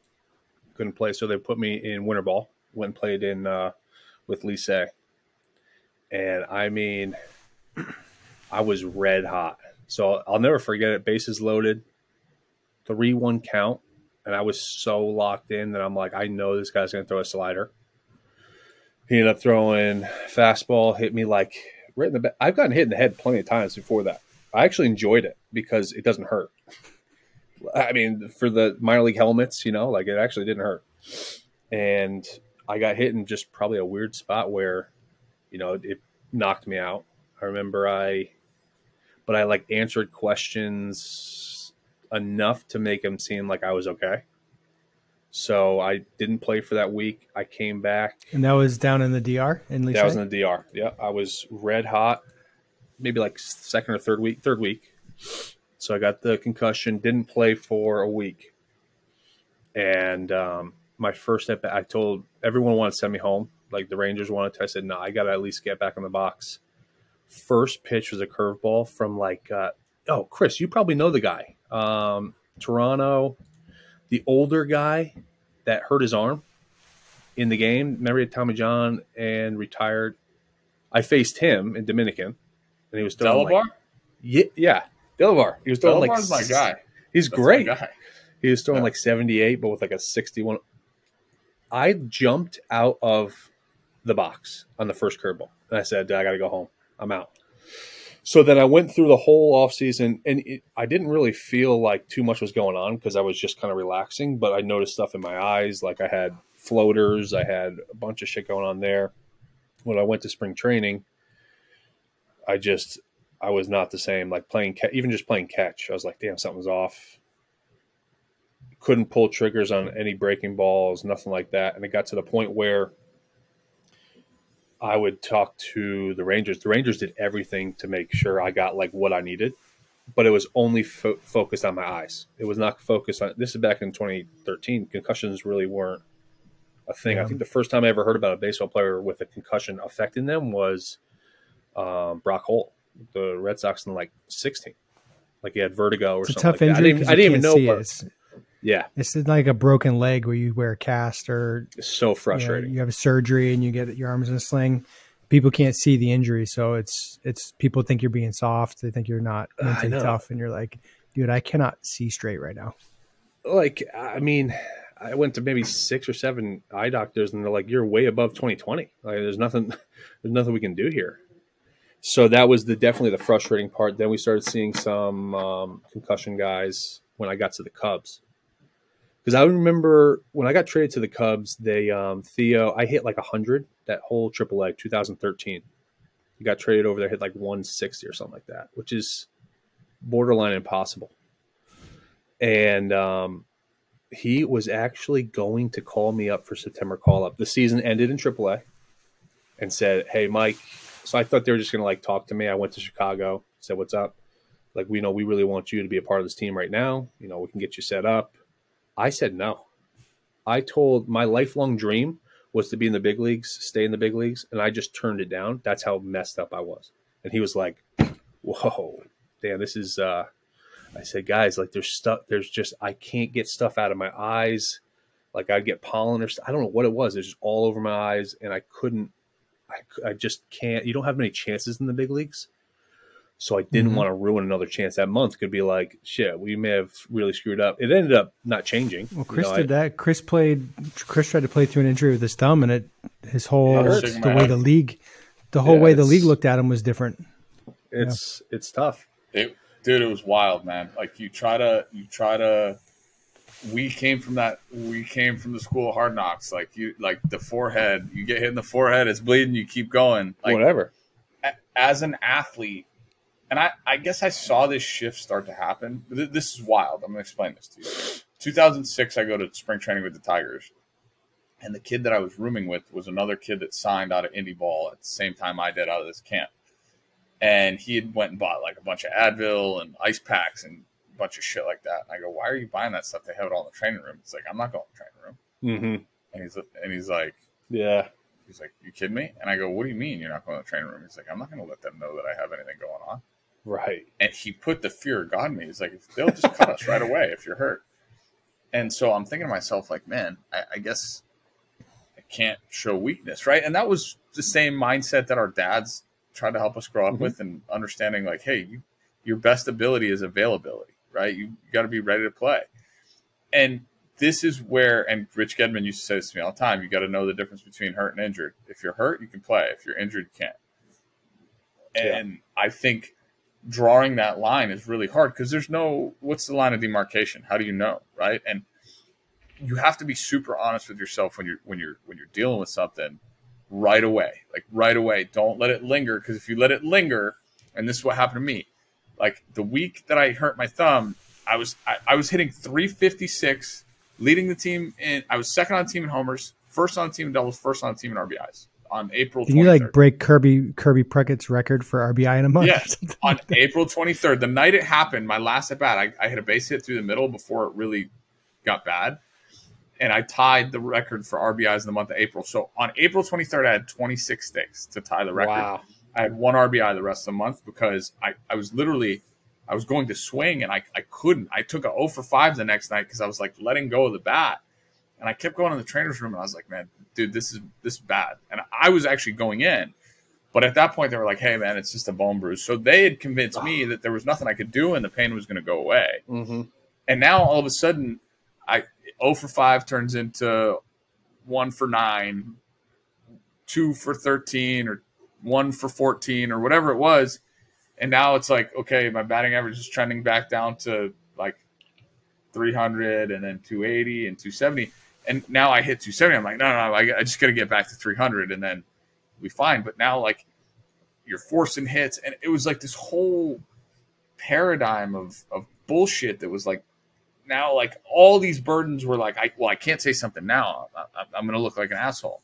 couldn't play, so they put me in winter ball. Went and played in uh, with Licey, and I mean, I was red hot. So I'll never forget it. Bases loaded, three one count, and I was so locked in that I'm like, I know this guy's going to throw a slider. He ended up throwing fastball, hit me like right in the back. I've gotten hit in the head plenty of times before that. I actually enjoyed it because it doesn't hurt. I mean, for the minor league helmets, you know, like it actually didn't hurt. And I got hit in just probably a weird spot where, you know, it knocked me out. I remember I, but I like answered questions enough to make him seem like I was okay. So I didn't play for that week. I came back, and that was down in the DR. In Lee that was in the DR. Yeah, I was red hot maybe like second or third week, third week. So I got the concussion, didn't play for a week. And um, my first step, I told everyone wanted to send me home. Like the Rangers wanted to. I said, no, I got to at least get back in the box. First pitch was a curveball from like, uh, oh, Chris, you probably know the guy. Um, Toronto, the older guy that hurt his arm in the game. Remember Tommy John and retired. I faced him in Dominican and he was throwing Delabar. Like, yeah, yeah, Delabar. He was throwing Delabar's like my guy. He's That's great. Guy. He was throwing yeah. like seventy eight, but with like a sixty one. I jumped out of the box on the first curveball, and I said, "I got to go home. I'm out." So then I went through the whole off season, and it, I didn't really feel like too much was going on because I was just kind of relaxing. But I noticed stuff in my eyes, like I had floaters, I had a bunch of shit going on there. When I went to spring training, I just I was not the same. Like playing, even just playing catch, I was like, damn, something's off. Couldn't pull triggers on any breaking balls, nothing like that. And it got to the point where I would talk to the Rangers. The Rangers did everything to make sure I got like what I needed, but it was only fo- focused on my eyes. It was not focused on. This is back in 2013. Concussions really weren't a thing. I think the first time I ever heard about a baseball player with a concussion affecting them was um, Brock Holt, the Red Sox in like 16. Like he had vertigo or It's a something. tough like that. injury I didn't, I didn't even know. see it. Yeah, it's like a broken leg where you wear a cast or it's so you, know, frustrating. you have a surgery and you get your arms in a sling. People can't see the injury, so it's it's people think you're being soft. They think you're not mentally tough, and you're like, dude, I cannot see straight right now. like I mean, I went to maybe six or seven eye doctors, and they're like, "You're way above 2020. Like, there's nothing, there's nothing we can do here." So that was the definitely the frustrating part. Then we started seeing some um, concussion guys when I got to the Cubs, because I remember when I got traded to the Cubs, they um, Theo, I hit like hundred that whole AAA 2013. He got traded over there, hit like 160 or something like that, which is borderline impossible. And um, he was actually going to call me up for September call up. The season ended in AAA and said, Hey, Mike. So I thought they were just going to like talk to me. I went to Chicago, said, What's up? Like, we know we really want you to be a part of this team right now. You know, we can get you set up. I said no. I told my lifelong dream was to be in the big leagues, stay in the big leagues, and I just turned it down. That's how messed up I was. And he was like, Whoa, damn, this is uh I said, guys, like there's stuff, there's just, I can't get stuff out of my eyes. Like I'd get pollen or st- I don't know what it was. It's just all over my eyes and I couldn't, I, I just can't, you don't have many chances in the big leagues. So I didn't Mhm. want to ruin another chance. That month could be like, shit, we may have really screwed up. It ended up not changing. Well, You Chris know, I- did that. Chris played. Chris tried to play through an injury with his thumb, and it his whole It hurts. the way the league, the whole Yeah, way the league looked at him was different. It's, it's tough. It, dude, it was wild, man. Like you try to, you try to. We came from that. We came from the school of hard knocks. Like you, like the forehead. You get hit in the forehead, it's bleeding. You keep going. Like Whatever. a- as an athlete, and I, I guess I saw this shift start to happen. This is wild. I'm going to explain this to you. 2006, I go to spring training with the Tigers, and the kid that I was rooming with was another kid that signed out of indie ball at the same time I did out of this camp. And he had went and bought like a bunch of Advil and ice packs and a bunch of shit like that. And I go, "Why are you buying that stuff? They have it all in the training room." It's like, "I'm not going to the training room." hmm And he's and he's like, Yeah. He's like, "You kidding me?" And I go, "What do you mean you're not going to the training room?" He's like, "I'm not going to let them know that I have anything going on." Right. And he put the fear of God in me. He's like, "They'll just cut us right away if you're hurt." And so I'm thinking to myself, like, man, I, I guess I can't show weakness, right? And that was the same mindset that our dads tried to help us grow up Mhm. with, and understanding, like, hey, you, your best ability is availability, right? You, you got to be ready to play. And this is where, and Rich Gedman used to say this to me all the time: you got to know the difference between hurt and injured. If you're hurt, you can play. If you're injured, you can't. Yeah. And I think drawing that line is really hard because there's no what's the line of demarcation? How do you know, right? And you have to be super honest with yourself when you're when you're when you're dealing with something right away. Like right away. Don't let it linger because if you let it linger, and this is what happened to me. Like the week that I hurt my thumb, I was I, I was hitting 356, leading the team in I was second on team in homers, first on team in doubles, first on team in RBIs on April 23rd. Did you like break Kirby Kirby Puckett's record for RBI in a month? or Yeah. something? on April 23rd, the night it happened, my last at bat, I, I hit a base hit through the middle before it really got bad. And I tied the record for RBIs in the month of April. So on April 23rd, I had 26 sticks to tie the record. Wow. I had one RBI the rest of the month because I, I was literally I was going to swing and I, I couldn't. I took a 0 for 5 the next night because I was like letting go of the bat. And I kept going in the trainer's room and I was like, man, dude, this is this is bad. And I was actually going in. But at that point they were like, hey man, it's just a bone bruise. So they had convinced me that there was nothing I could do and the pain was gonna go away. Mm-hmm. And now all of a sudden I 0 for 5 turns into one for nine, two for 13, or one for 14, or whatever it was. And now it's like, okay, my batting average is trending back down to like 300 and then 280 and 270. And now I hit 270. I'm like, no, no, no I, I just got to get back to 300 and then we fine. But now, like, you're forcing hits, and it was like this whole paradigm of of bullshit that was like now like all these burdens were like I well I can't say something now I, am gonna look like an asshole,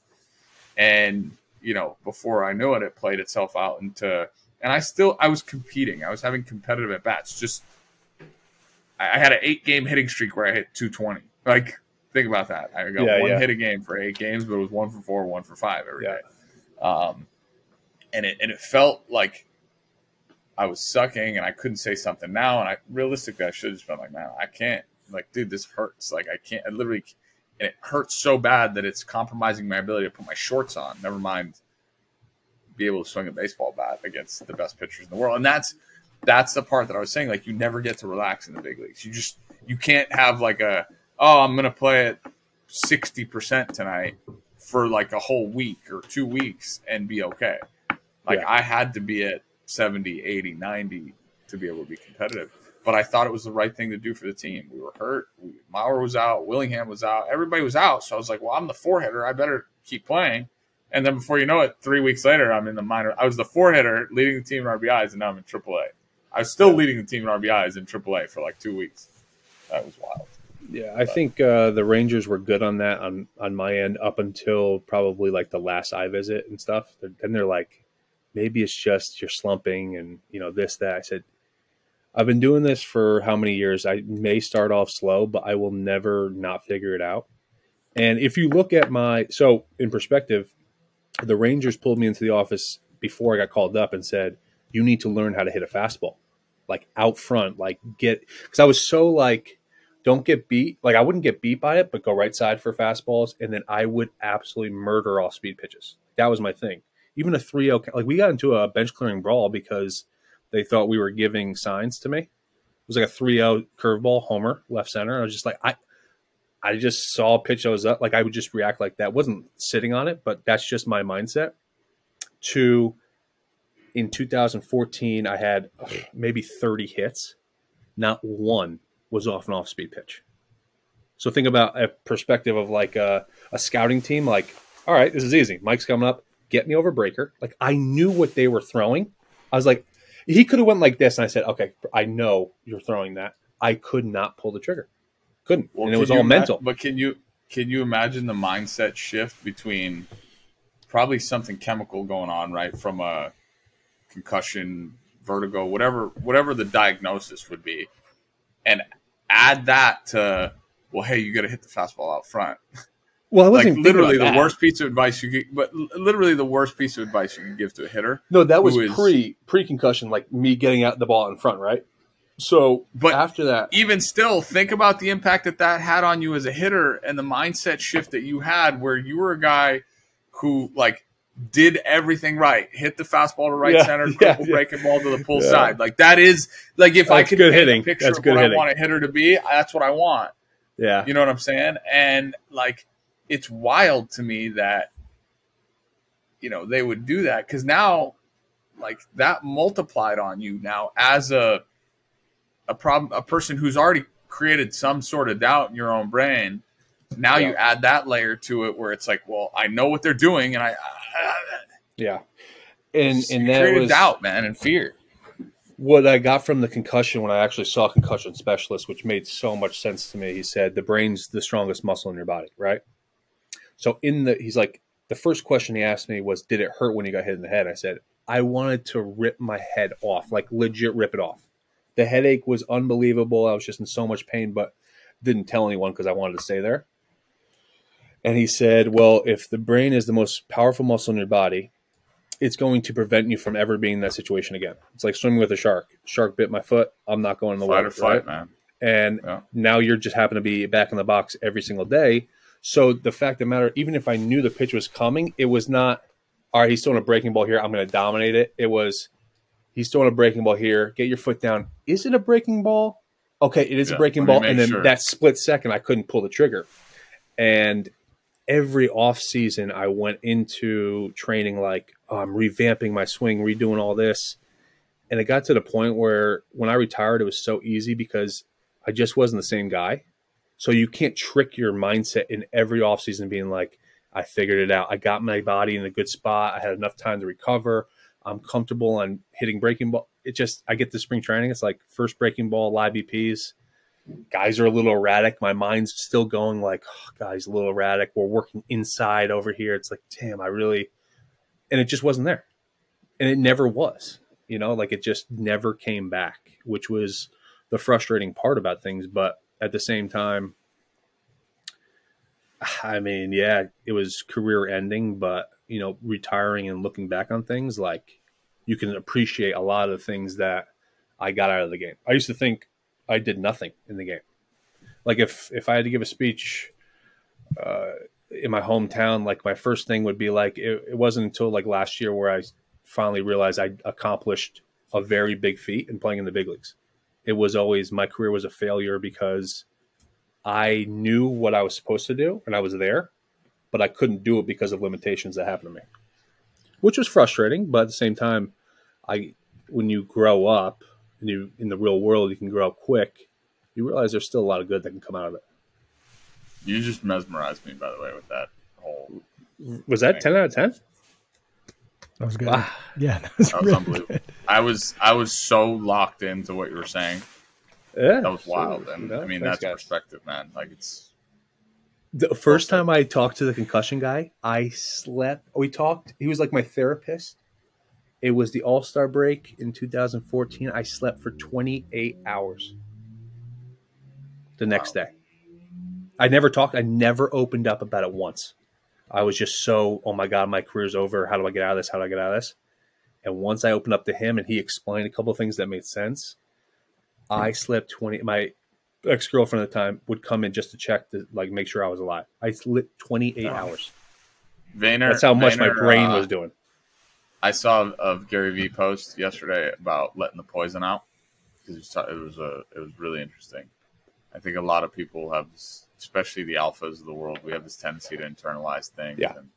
and you know before I knew it, it played itself out into and I still I was competing, I was having competitive at bats. Just I had an eight game hitting streak where I hit 220. Like think about that. I got Yeah, one yeah. hit a game for eight games, but it was one for four, one for five every Yeah. day. Um, and it and it felt like I was sucking and I couldn't say something now. And I realistically, I should have just been like, man, I can't. Like, dude, this hurts. Like, I can't. I literally, and it hurts so bad that it's compromising my ability to put my shorts on. Never mind, be able to swing a baseball bat against the best pitchers in the world. And that's that's the part that I was saying. Like, you never get to relax in the big leagues. You just you can't have like a oh, I'm gonna play at sixty percent tonight for like a whole week or two weeks and be okay. Like Yeah. I had to be at 70, 80, 90 to be able to be competitive. But I thought it was the right thing to do for the team. We were hurt. We, Mauer was out. Willingham was out. Everybody was out. So I was like, well, I'm the four hitter. I better keep playing. And then before you know it, three weeks later, I'm in the minor. I was the four hitter leading the team in RBIs, and now I'm in AAA. I was still leading the team in RBIs in AAA for like two weeks. That was wild. Yeah, I think uh, the Rangers were good on that on on my end up until probably like the last eye visit and stuff. Then they're like, maybe it's just you're slumping and you know this that. I said, I've been doing this for how many years? I may start off slow, but I will never not figure it out. And if you look at my so in perspective, the Rangers pulled me into the office before I got called up and said, "You need to learn how to hit a fastball, like out front, like get." Because I was so like don't get beat. Like I wouldn't get beat by it, but go right side for fastballs, and then I would absolutely murder off speed pitches. That was my thing. Even a 3-0, like we got into a bench clearing brawl because they thought we were giving signs to me. It was like a 3-0 curveball, homer, left center. I was just like, I, I just saw a pitch that was up. Like I would just react like that. wasn't sitting on it, but that's just my mindset. To in 2014, I had ugh, maybe 30 hits. Not one was off an off speed pitch. So think about a perspective of like a, a scouting team. Like, all right, this is easy. Mike's coming up. Get me over breaker. Like I knew what they were throwing. I was like, he could have went like this, and I said, okay, I know you're throwing that. I could not pull the trigger. Couldn't, and it was all ima- mental. But can you can you imagine the mindset shift between probably something chemical going on, right, from a concussion, vertigo, whatever whatever the diagnosis would be, and add that to well, hey, you got to hit the fastball out front. Well, I Like wasn't literally the worst piece of advice you could, but literally the worst piece of advice you can give to a hitter. No, that was is- pre pre concussion, like me getting out the ball in front, right? So, But- after that, even still, think about the impact that that had on you as a hitter and the mindset shift that you had, where you were a guy who like did everything right, hit the fastball to right Yeah, center, yeah, yeah. breaking ball to the pull Yeah. side. Like that is like if I could good hitting. a picture That's of good what hitting. I want a hitter to be, that's what I want. yeah, You know what I'm saying? And like, it's wild to me that, you know, they would do that because now, like, that multiplied on you now as a a problem, a person who's already created some sort of doubt in your own brain. Now you add that layer to it where it's like, well, I know what they're doing, and I, I yeah, and and that was doubt, man, and fear. what I got from the concussion when I actually saw a concussion specialist, which made so much sense to me. He said the brain's the strongest muscle in your body, right? So in the he's like the first question he asked me was, "Did it hurt when you got hit in the head?" I said, "I wanted to rip my head off, like legit rip it off." The headache was unbelievable. I was just in so much pain, but didn't tell anyone because I wanted to stay there. And he said, "Well, if the brain is the most powerful muscle in your body, it's going to prevent you from ever being in that situation again. It's like swimming with a shark. Shark bit my foot. I'm not going in the Fight water. or flight, right? man. And Yeah. now you're just happen to be back in the box every single day. So the fact of the matter, even if I knew the pitch was coming, it was not, all right, he's throwing a breaking ball here. I'm going to dominate it. It was, he's throwing a breaking ball here. Get your foot down. Is it a breaking ball? Okay, it is Yeah, a breaking ball. And then sure. that split second, I couldn't pull the trigger. And every off season, I went into training like oh, I'm revamping my swing, redoing all this. And it got to the point where when I retired, it was so easy because I just wasn't the same guy. So you can't trick your mindset in every offseason being like, I figured it out. I got my body in a good spot. I had enough time to recover. I'm comfortable on hitting breaking ball. It just I get to spring training. It's like first breaking ball, live EPs. Guys are a little erratic. My mind's still going like, oh, guys, a little erratic. We're working inside over here. It's like, damn, I really, and it just wasn't there, and it never was. You know, like it just never came back, which was the frustrating part about things. But at the same time, I mean, yeah, it was career ending, but you know, retiring and looking back on things, like you can appreciate a lot of the things that I got out of the game. I used to think I did nothing in the game. Like if if I had to give a speech uh, in my hometown, like my first thing would be like it, it wasn't until like last year where I finally realized I accomplished a very big feat in playing in the big leagues. It was always my career was a failure because I knew what I was supposed to do and I was there, but I couldn't do it because of limitations that happened to me, which was frustrating. But at the same time, I when you grow up and you in the real world, you can grow up quick. You realize there's still a lot of good that can come out of it. You just mesmerized me, by the way, with that whole. Was that ten out of ten? That was good. Wow. Yeah, that was, That was really unbelievable. good. I was I was so locked into what you were saying. Yeah, That was wild, and Yeah, I mean thanks, that's guys. perspective, man. Like it's The first time I talked to the concussion guy, I slept. We talked. He was like my therapist. It was the All Star break in 2014. I slept for 28 hours. The next day, I never talked. I never opened up about it once. I was just so, oh my god, my career's over. How do I get out of this? How do I get out of this? And once I opened up to him and he explained a couple of things that made sense, I slept 20. My ex girlfriend at the time would come in just to check to like make sure I was alive. I slept 28 Wow. hours. Vayner. That's how much my brain uh, was doing. I saw of Gary Vee post yesterday about letting the poison out because it was, a it was really interesting. I think a lot of people have, this, especially the alphas of the world, we have this tendency to internalize things. Yeah. And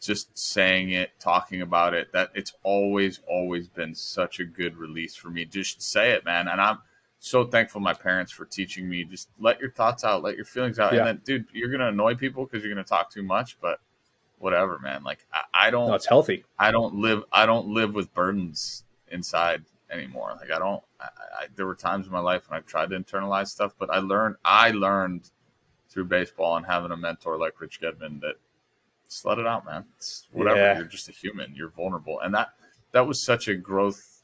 just saying it, talking about it, that it's always always been such a good release for me. Just say it, man. And I'm so thankful my parents for teaching me just let your thoughts out, let your feelings out. Yeah. And then, dude, you're gonna annoy people because you're gonna talk too much, but whatever, man. Like I, I don't. No, it's healthy. I don't live I don't live with burdens inside anymore. Like I don't I, I, there were times in my life when I tried to internalize stuff, but I learned I learned through baseball and having a mentor like Rich Gedman that just let it out, man. It's whatever. Yeah. You're just a human. You're vulnerable. And that that was such a growth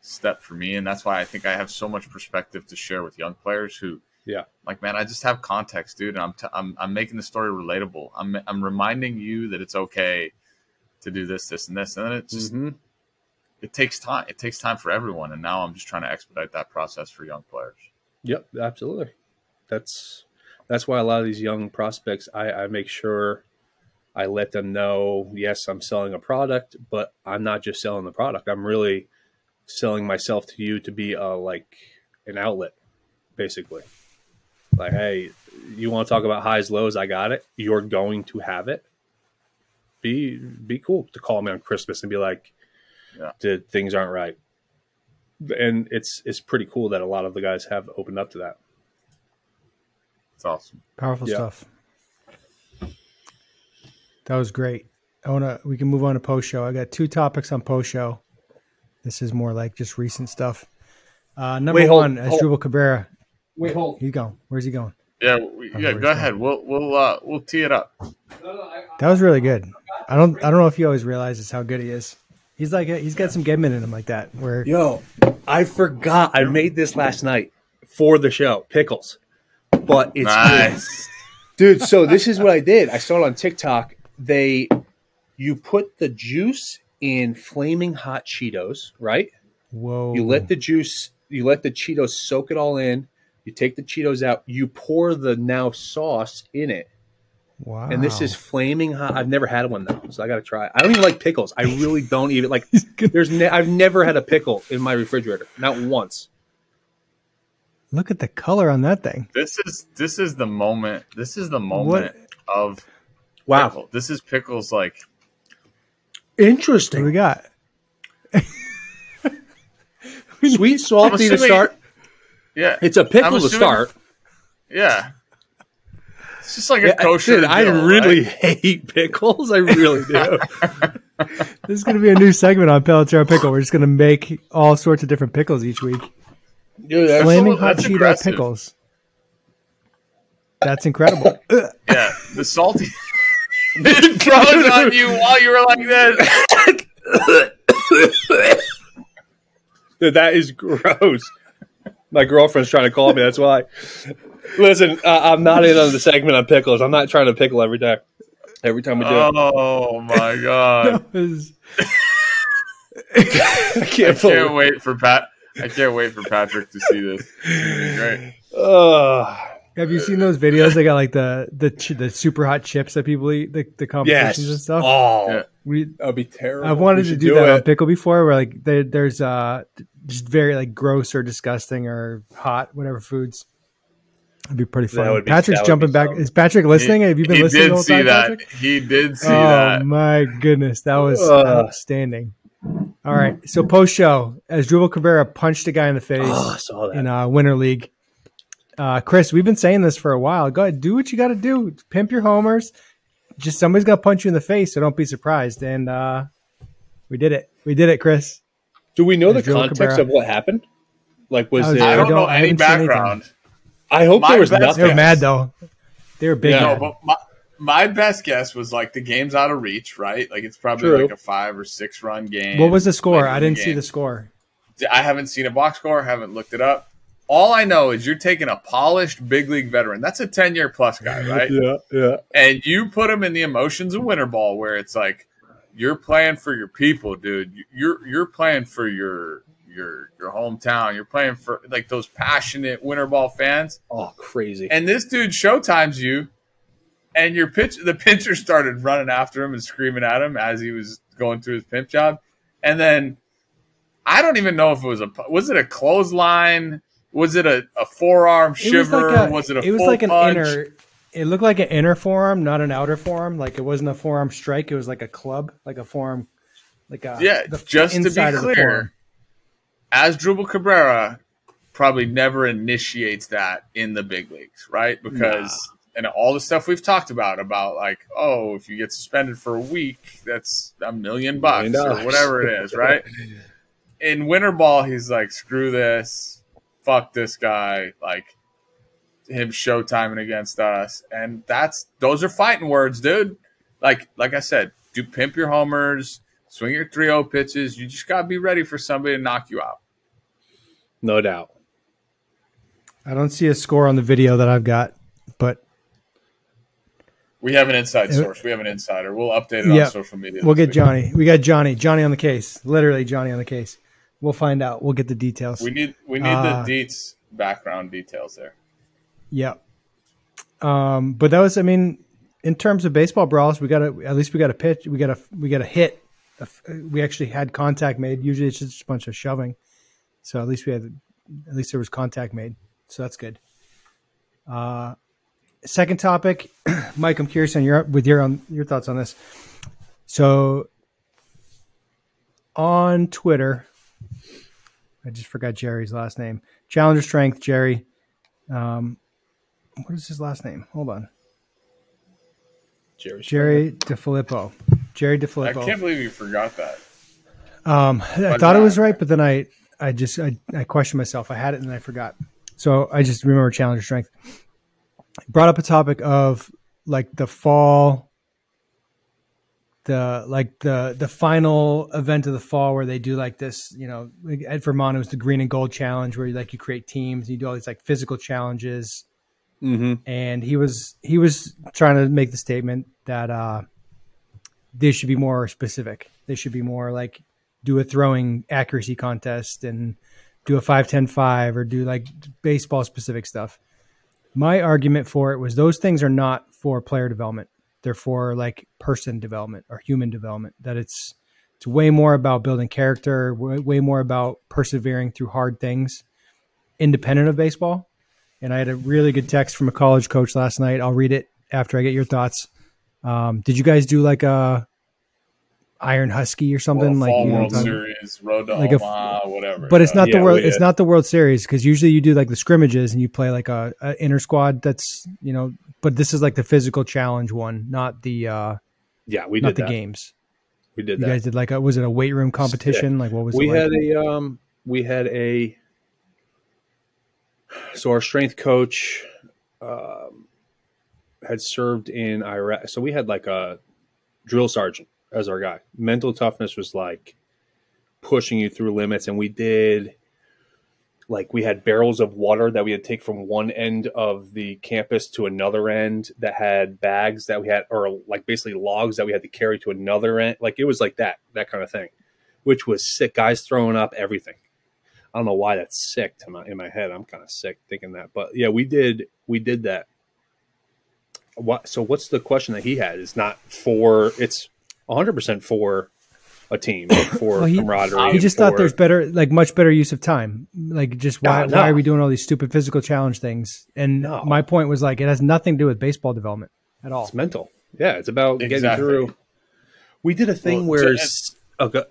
step for me and that's why I think I have so much perspective to share with young players who Yeah. like man, I just have context, dude. And I'm t- I'm I'm making the story relatable. I'm I'm reminding you that it's okay to do this, this, and this, and then it just Mhm. it takes time. It takes time for everyone, and now I'm just trying to expedite that process for young players. Yep, absolutely. That's that's why a lot of these young prospects, I, I make sure I let them know, yes, I'm selling a product, but I'm not just selling the product. I'm really selling myself to you to be a like an outlet, basically. Like, hey, you want to talk about highs, lows? I got it. You're going to have it. Be be cool to call me on Christmas and be like, Yeah. "Dude, things aren't right." And it's it's pretty cool that a lot of the guys have opened up to that. It's awesome. Powerful Yeah. stuff. That was great. I wanna we can move on to post show. I got two topics on post show. This is more like just recent stuff. Uh, number Wait, hold- one, hold- Asdrubal Cabrera. Wait, hold. He's going. Where's he going? Yeah, we, yeah. very Go ahead. We'll we'll uh, we'll tee it up. That was really good. I don't I don't know if he always realizes how good he is. He's like he's got some Gedman in him like that. Where Yo, I forgot. I made this last night for the show, pickles. But it's nice. dude. So this is what I did. I saw it on TikTok. They, you put the juice in flaming hot Cheetos, right? whoa, You let the juice, you let the Cheetos soak it all in. You take the Cheetos out. You pour the now sauce in it, wow, and this is flaming hot. I've never had one though, so I got to try. I don't even like pickles. I really don't even like. There's, ne- I've never had a pickle in my refrigerator, not once. look at the color on that thing. This is this is the moment. This is the moment of Wow, pickle. This is pickles. Like interesting. What do we got? Sweet, salty to start. Yeah, It's a pickle I'm to start. yeah. It's just like a Yeah, kosher. dude, I really right? hate pickles. I really do. This is going to be a new segment on Pelletero Pickle. We're just going to make all sorts of different pickles each week. Dude, that's Flaming so- hot that's Cheeto pickles. That's incredible. Yeah, the salty. it froze on you while you were like this. Dude, that is gross. My girlfriend's trying to call me. That's why. Listen, uh, I'm not in on the segment on pickles. I'm not trying to pickle every day. Every time we do it, Oh my god! Was- I I can't believe. can't wait for Pat. I can't wait for Patrick to see this. It's great. Ugh. Have you seen those videos? They got like the the ch- the super hot chips that people eat, the, the yes. competitions and stuff. Oh, Yeah. We that would be terrible. I've wanted to should do, that on pickle before, where like there, there's uh just very like gross or disgusting or hot whatever foods. It'd be pretty That fun. be- Patrick's jumping back. Is Patrick listening? Have you been he listening the did whole see time, that. Patrick? He did see oh that. my goodness, that was Ugh. outstanding. All right, so post show Asdrubal Cabrera punched a guy in the face Oh, I saw that. in uh, Winter League. Uh, Chris, we've been saying this for a while. Go ahead, do what you got to do. Pimp your homers. Just somebody's gonna punch you in the face, so don't be surprised. And uh, we did it. We did it, Chris. Do we know the Joel context Cabrera. of what happened? Like, was I was- there? I I, don't, don't- know I any haven't seen anything. background. hope My there was best They nothing. were mad though. They were big. Yeah. No, but my, my best guess was like the game's out of reach, right? Like it's probably True. like a five or six run game. What was the score? later I didn't see the score. I haven't seen a box score. Haven't looked it up. All I know is you're taking a polished big league veteran. That's a ten year plus guy, right? Yeah, yeah. and you put him in the emotions of winter ball where it's like you're playing for your people dude you're you're playing for your your your hometown you're playing for like those passionate winter ball fans Oh, crazy. and this dude showtimes you and your pitch the pitcher started running after him and screaming at him as he was going through his pimp job and then i don't even know if it was a was it a clothesline was it a, a forearm shiver was, it a forearm? it was full like an punch? inner it looked like an inner forearm not an outer forearm like it wasn't a forearm strike it was like a club like a forearm like a Yeah, the just to be inside of the clear, forearm. Asdrubal Cabrera probably never initiates that in the big leagues, right? Because and all the stuff we've talked about about like, oh, if you get suspended for a week, that's a million bucks Million or whatever it is, right? in winter ball, he's like, screw this, fuck this guy, like him showtiming against us, and that's those are fighting words, dude. Like like I said, do pimp your homers, swing your 3-0 pitches. You just gotta be ready for somebody to knock you out. no doubt. i don't see a score on the video that i've got but We have an inside source. We have an insider. We'll update it Yeah. on social media. we'll get week. johnny we got johnny johnny on the case literally johnny on the case we'll find out we'll get the details We need we need Uh, the deets background details there. Yeah. Um, but that was, I mean, in terms of baseball brawls, we got to at least we got a pitch, we got a we got a hit. We actually had contact made. Usually it's just a bunch of shoving, so at least we had at least there was contact made. So that's good. Uh, second topic, Mike. I'm curious on your with your on your thoughts on this. So on Twitter, I just forgot Jerry's last name. Challenger Strength, Jerry. Um, what is his last name? Hold on. Jerry. Jerry DeFilippo. Jerry DeFilippo. I can't believe you forgot that. Um, I thought it was right, but then I, I just, I, I questioned myself. I had it and then I forgot. So I just remember Challenger Strength. Brought up a topic of like the fall, the like the the final event of the fall where they do like this. You know, at Vermont it was the Green and Gold Challenge where you like you create teams, and you do all these like physical challenges Mm-hmm. and he was he was trying to make the statement that uh, they should be more specific. They should be more like do a throwing accuracy contest and do a 5-10-5 or do like baseball specific stuff. My argument for it was those things are not for player development. They're for like person development or human development. That it's it's way more about building character, way, way more about persevering through hard things, independent of baseball. And I had a really good text from a college coach last night. I'll read it after I get your thoughts. Um, did you guys do like a Iron Husky or something Well, like fall you know World Series, Road to Like a- Omaha, whatever. but it's not Yeah, the world. we It's not the World Series because usually you do like the scrimmages and you play like a, a inter squad. That's you know, but this is like the physical challenge one, not the uh, Yeah, we not did the that. games. We did You that. guys did like a was it a weight room competition? Like what was we it like? had a um we had a so our strength coach um, had served in Iraq. So we had like a drill sergeant as our guy. Mental toughness was like pushing you through limits, and we did like we had barrels of water that we had to take from one end of the campus to another end that had bags that we had or like basically logs that we had to carry to another end. Like it was like that that kind of thing which was sick. Guys throwing up everything. I don't know why that's sick to my in my head. I'm kind of sick thinking that but yeah we did we did that. What so what's the question that he had? It's not for it's 100% for a team for Well, he- camaraderie He just for- thought there's better, like much better use of time. Like, just why, No, no. why are we doing all these stupid physical challenge things? And No. my point was like, it has nothing to do with baseball development at all. It's mental. Yeah, it's about getting Exactly. through. We did a thing Well, where. to- oh, go,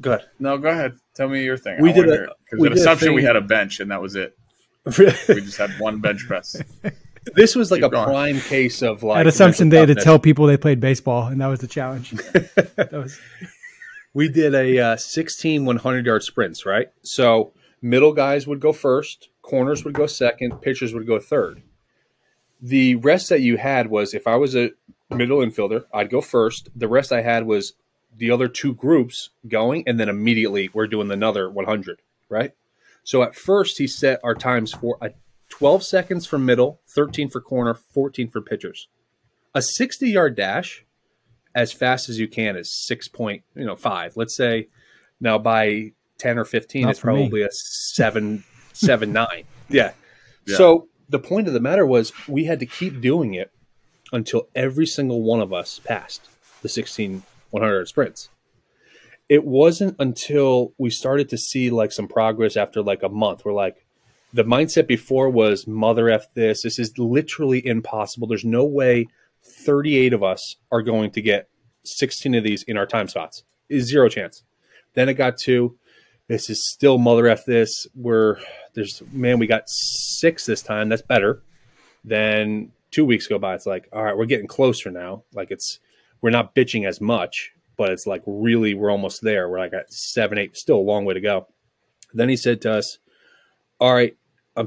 go ahead. No, go ahead. Tell me your thing. We I did wanna a- hear we an did a assumption we had a bench and that was it. We just had one bench press. this was like Keep a going. prime case of like At assumption they had to tell people they played baseball, and that was the challenge. that was We did a uh, 16 100 yard sprints, right? So middle guys would go first, corners would go second, pitchers would go third. The rest that you had was if I was a middle infielder, I'd go first. The rest I had was the other two groups going, and then immediately we're doing another 100, right? So at first, he set our times for a 12 seconds for middle, 13 for corner, 14 for pitchers. A 60 yard dash as fast as you can is six point you know five. Let's say now by ten or fifteen, Not it's for me. probably a seven seven nine. Yeah. Yeah. So the point of the matter was we had to keep doing it until every single one of us passed the 16 100 sprints. It wasn't until we started to see like some progress after like a month. We're like, the mindset before was mother f this. This is literally impossible. There's no way 38 of us are going to get 16 of these in our time spots. Is zero chance. Then it got to this is still mother f this. We're there's man, we got six this time. That's better. Then two weeks go by. It's like, all right, we're getting closer now. Like it's we're not bitching as much, but it's like really we're almost there. We're like at seven, eight, still a long way to go. Then he said to us, All right, I'm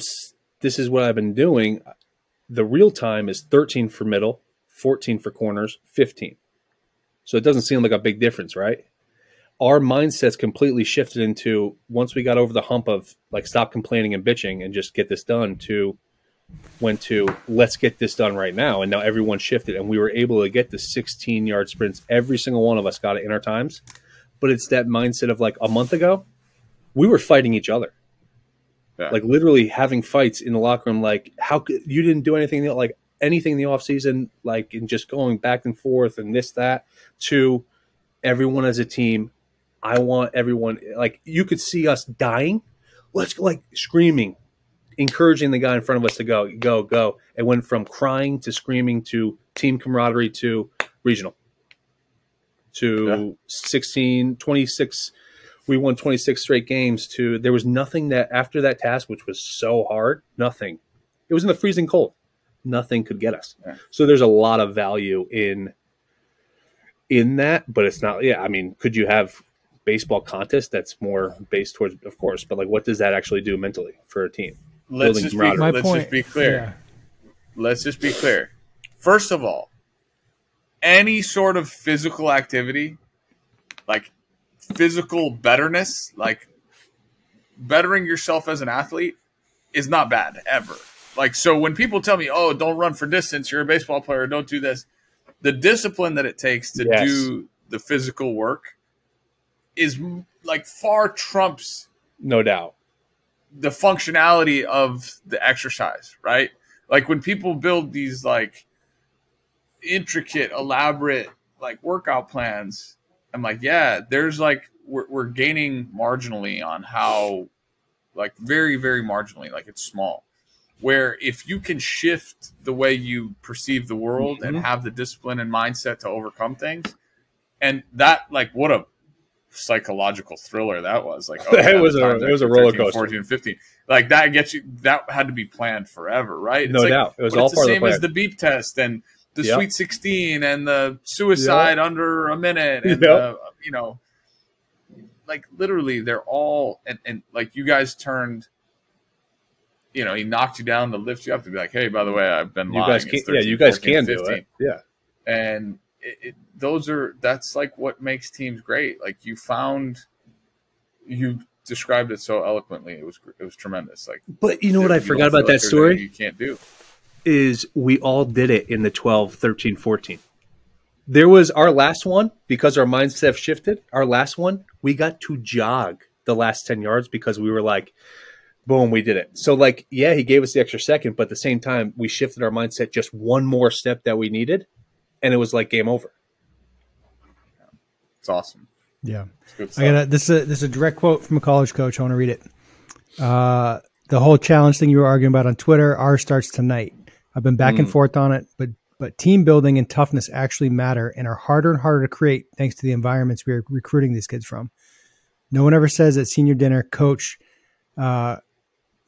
this is what I've been doing. The real time is 13 for middle, 14 for corners, 15. So it doesn't seem like a big difference, right? Our mindset's completely shifted into once we got over the hump of like stop complaining and bitching and just get this done to went to let's get this done right now. And now everyone shifted and we were able to get the 16 yard sprints. Every single one of us got it in our times. But it's that mindset of like a month ago, we were fighting each other. Yeah. Like literally having fights in the locker room. Like, how could you didn't do anything like anything in the off season, like and just going back and forth and this, that, to everyone as a team. I want everyone like you could see us dying. Let's go like screaming, encouraging the guy in front of us to go, go, go. It went from crying to screaming to team camaraderie to regional to Yeah. 16, 26. We won 26 straight games to there was nothing that after that task, which was so hard, nothing. It was in the freezing cold. Nothing could get us. Yeah. So there's a lot of value in in that, but it's not yeah, I mean, could you have baseball contest that's more based towards of course, but like what does that actually do mentally for a team? Let's just be, my let's point. just be clear. Yeah. Let's just be clear. First of all, any sort of physical activity, like physical betterness, like bettering yourself as an athlete, is not bad ever. Like so, when people tell me, "Oh, don't run for distance. You're a baseball player. Don't do this," the discipline that it takes to Yes. do the physical work is like far trumps No doubt. the functionality of the exercise, right? Like when people build these like intricate, elaborate like workout plans, I'm like, yeah, there's like we're, we're gaining marginally on how like very very marginally, like it's small. Where if you can shift the way you perceive the world and Mhm. have the discipline and mindset to overcome things, and that like what a psychological thriller that was like oh, It was a- it was a roller 13, coaster. 14 15 like that gets you that had to be planned forever right No like, doubt. It was all it's the part of the same as the beep test and the Yep. Sweet 16 and the suicide under a minute and Yep. the, you know like literally they're all and, and like you guys turned you know he knocked you down to lift you up to be like hey by the way I've been You lying. Guys It's can, yeah, you guys 14, can do it. Yeah, and it, it, those are that's like what makes teams great. Like you found you described it so eloquently. It was it was tremendous. Like but you know what I forgot about like that story? anything you can't do is we all did it in the 12, 13, 14. There was our last one because our mindset shifted. Our last one, we got to jog the last 10 yards because we were like, boom, we did it. So, like, yeah, he gave us the extra second, but at the same time, we shifted our mindset just one more step that we needed, and it was like game over. it's awesome Yeah. it's I got this. Is a, this is a direct quote from a college coach. I want to read it. Uh, the whole challenge thing you were arguing about on Twitter, ours starts tonight. I've been back and Mm. forth on it, but but team building and toughness actually matter and are harder and harder to create thanks to the environments we are recruiting these kids from. No one ever says at senior dinner, Coach, uh,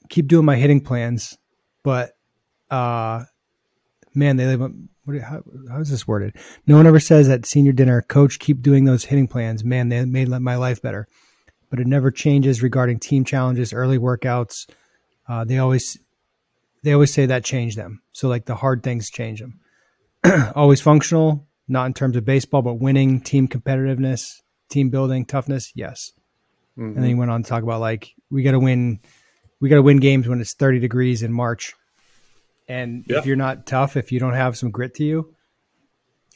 keep doing my hitting plans, but uh, man, they live. What, how, how is this worded? No one ever says at senior dinner, Coach, keep doing those hitting plans. Man, they made my life better. But it never changes regarding team challenges, early workouts. Uh, they always they always say that changed them. So like the hard things change them. always functional, not in terms of baseball, but winning, team competitiveness, team building, toughness. Yes. And then he mm-hmm. went on to talk about like we got to win, we got to win games when it's 30 degrees in March. And Yeah. if you're not tough, if you don't have some grit to you,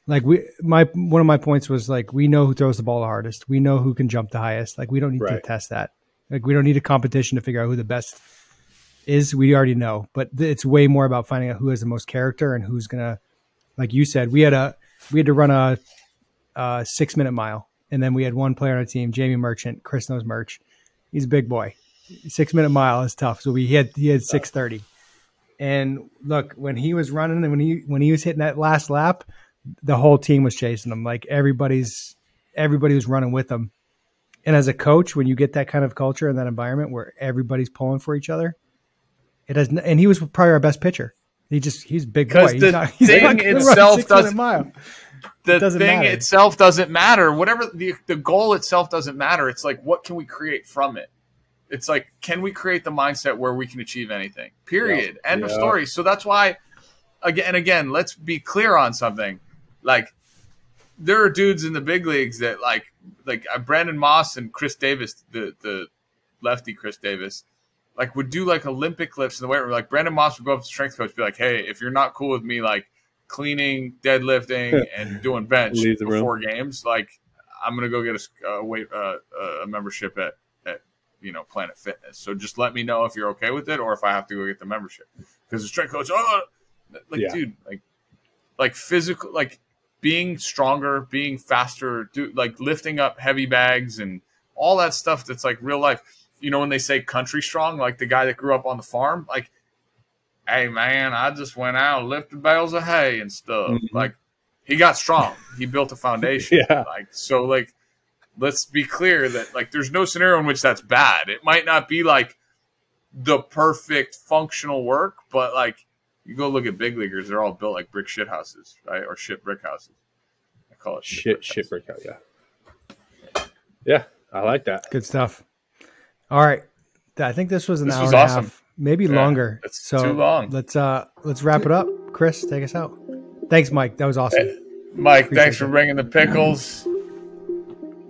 like we, my one of my points was like we know who throws the ball the hardest, we know who can jump the highest. Like we don't need to test that. Like we don't need a competition to figure out who the best is. We already know, but it's way more about finding out who has the most character and who's gonna, like you said, we had a we had to run a, a six minute mile, and then we had one player on our team, Jamie Merchant. Chris knows Merch. He's a big boy. Six minute mile is tough. So we had he had six thirty. And look, when he was running and when he when he was hitting that last lap, the whole team was chasing him. Like everybody's everybody was running with him. And as a coach, when you get that kind of culture and that environment where everybody's pulling for each other, it has. n- And he was probably our best pitcher. He just he's big boy. 'Cause He's the not- he's thing not gonna run a itself six-minute does- mile. the doesn't thing matter. itself doesn't matter. Whatever the the goal itself doesn't matter. It's like what can we create from it? It's like can we create the mindset where we can achieve anything? Period. End of story. So that's why again and again, let's be clear on something. Like there are dudes in the big leagues that like like uh, Brandon Moss and Chris Davis, the the lefty Chris Davis, like would do like Olympic lifts in the weight room. Like Brandon Moss would go up to strength coach, be like, "Hey, if you're not cool with me, like cleaning, deadlifting, and doing bench the room. before games, like I'm gonna go get a a weight uh, a membership at at you know Planet Fitness. So just let me know if you're okay with it, or if I have to go get the membership. Because the strength coach, oh, like Yeah. dude, like like physical, like being stronger, being faster, do like lifting up heavy bags and all that stuff. That's like real life. You know when they say country strong, like the guy that grew up on the farm, like hey man, I just went out and lifted bales of hay and stuff. Mhm. Like he got strong. He built a foundation. Yeah. Like so like let's be clear that like there's no scenario in which that's bad. It might not be like the perfect functional work, but like you go look at big leaguers, they're all built like brick shit houses, right? Or shit brick houses. I call it Shit, brick shit houses. breakout. Yeah. Yeah, I like that. Good stuff. All right. I think this was an This hour was and a half, maybe Yeah, longer. it's so too long. Let's uh let's wrap it up. Chris, take us out. Thanks, Mike. That was awesome. Mike, Appreciate thanks for that. bringing the pickles.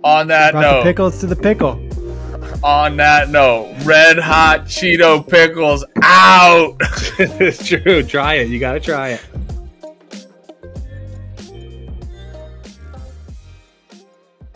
On that Brought the note, pickles to the pickle. on that note, red hot Cheeto pickles out. it's true. Try it. You got to try it.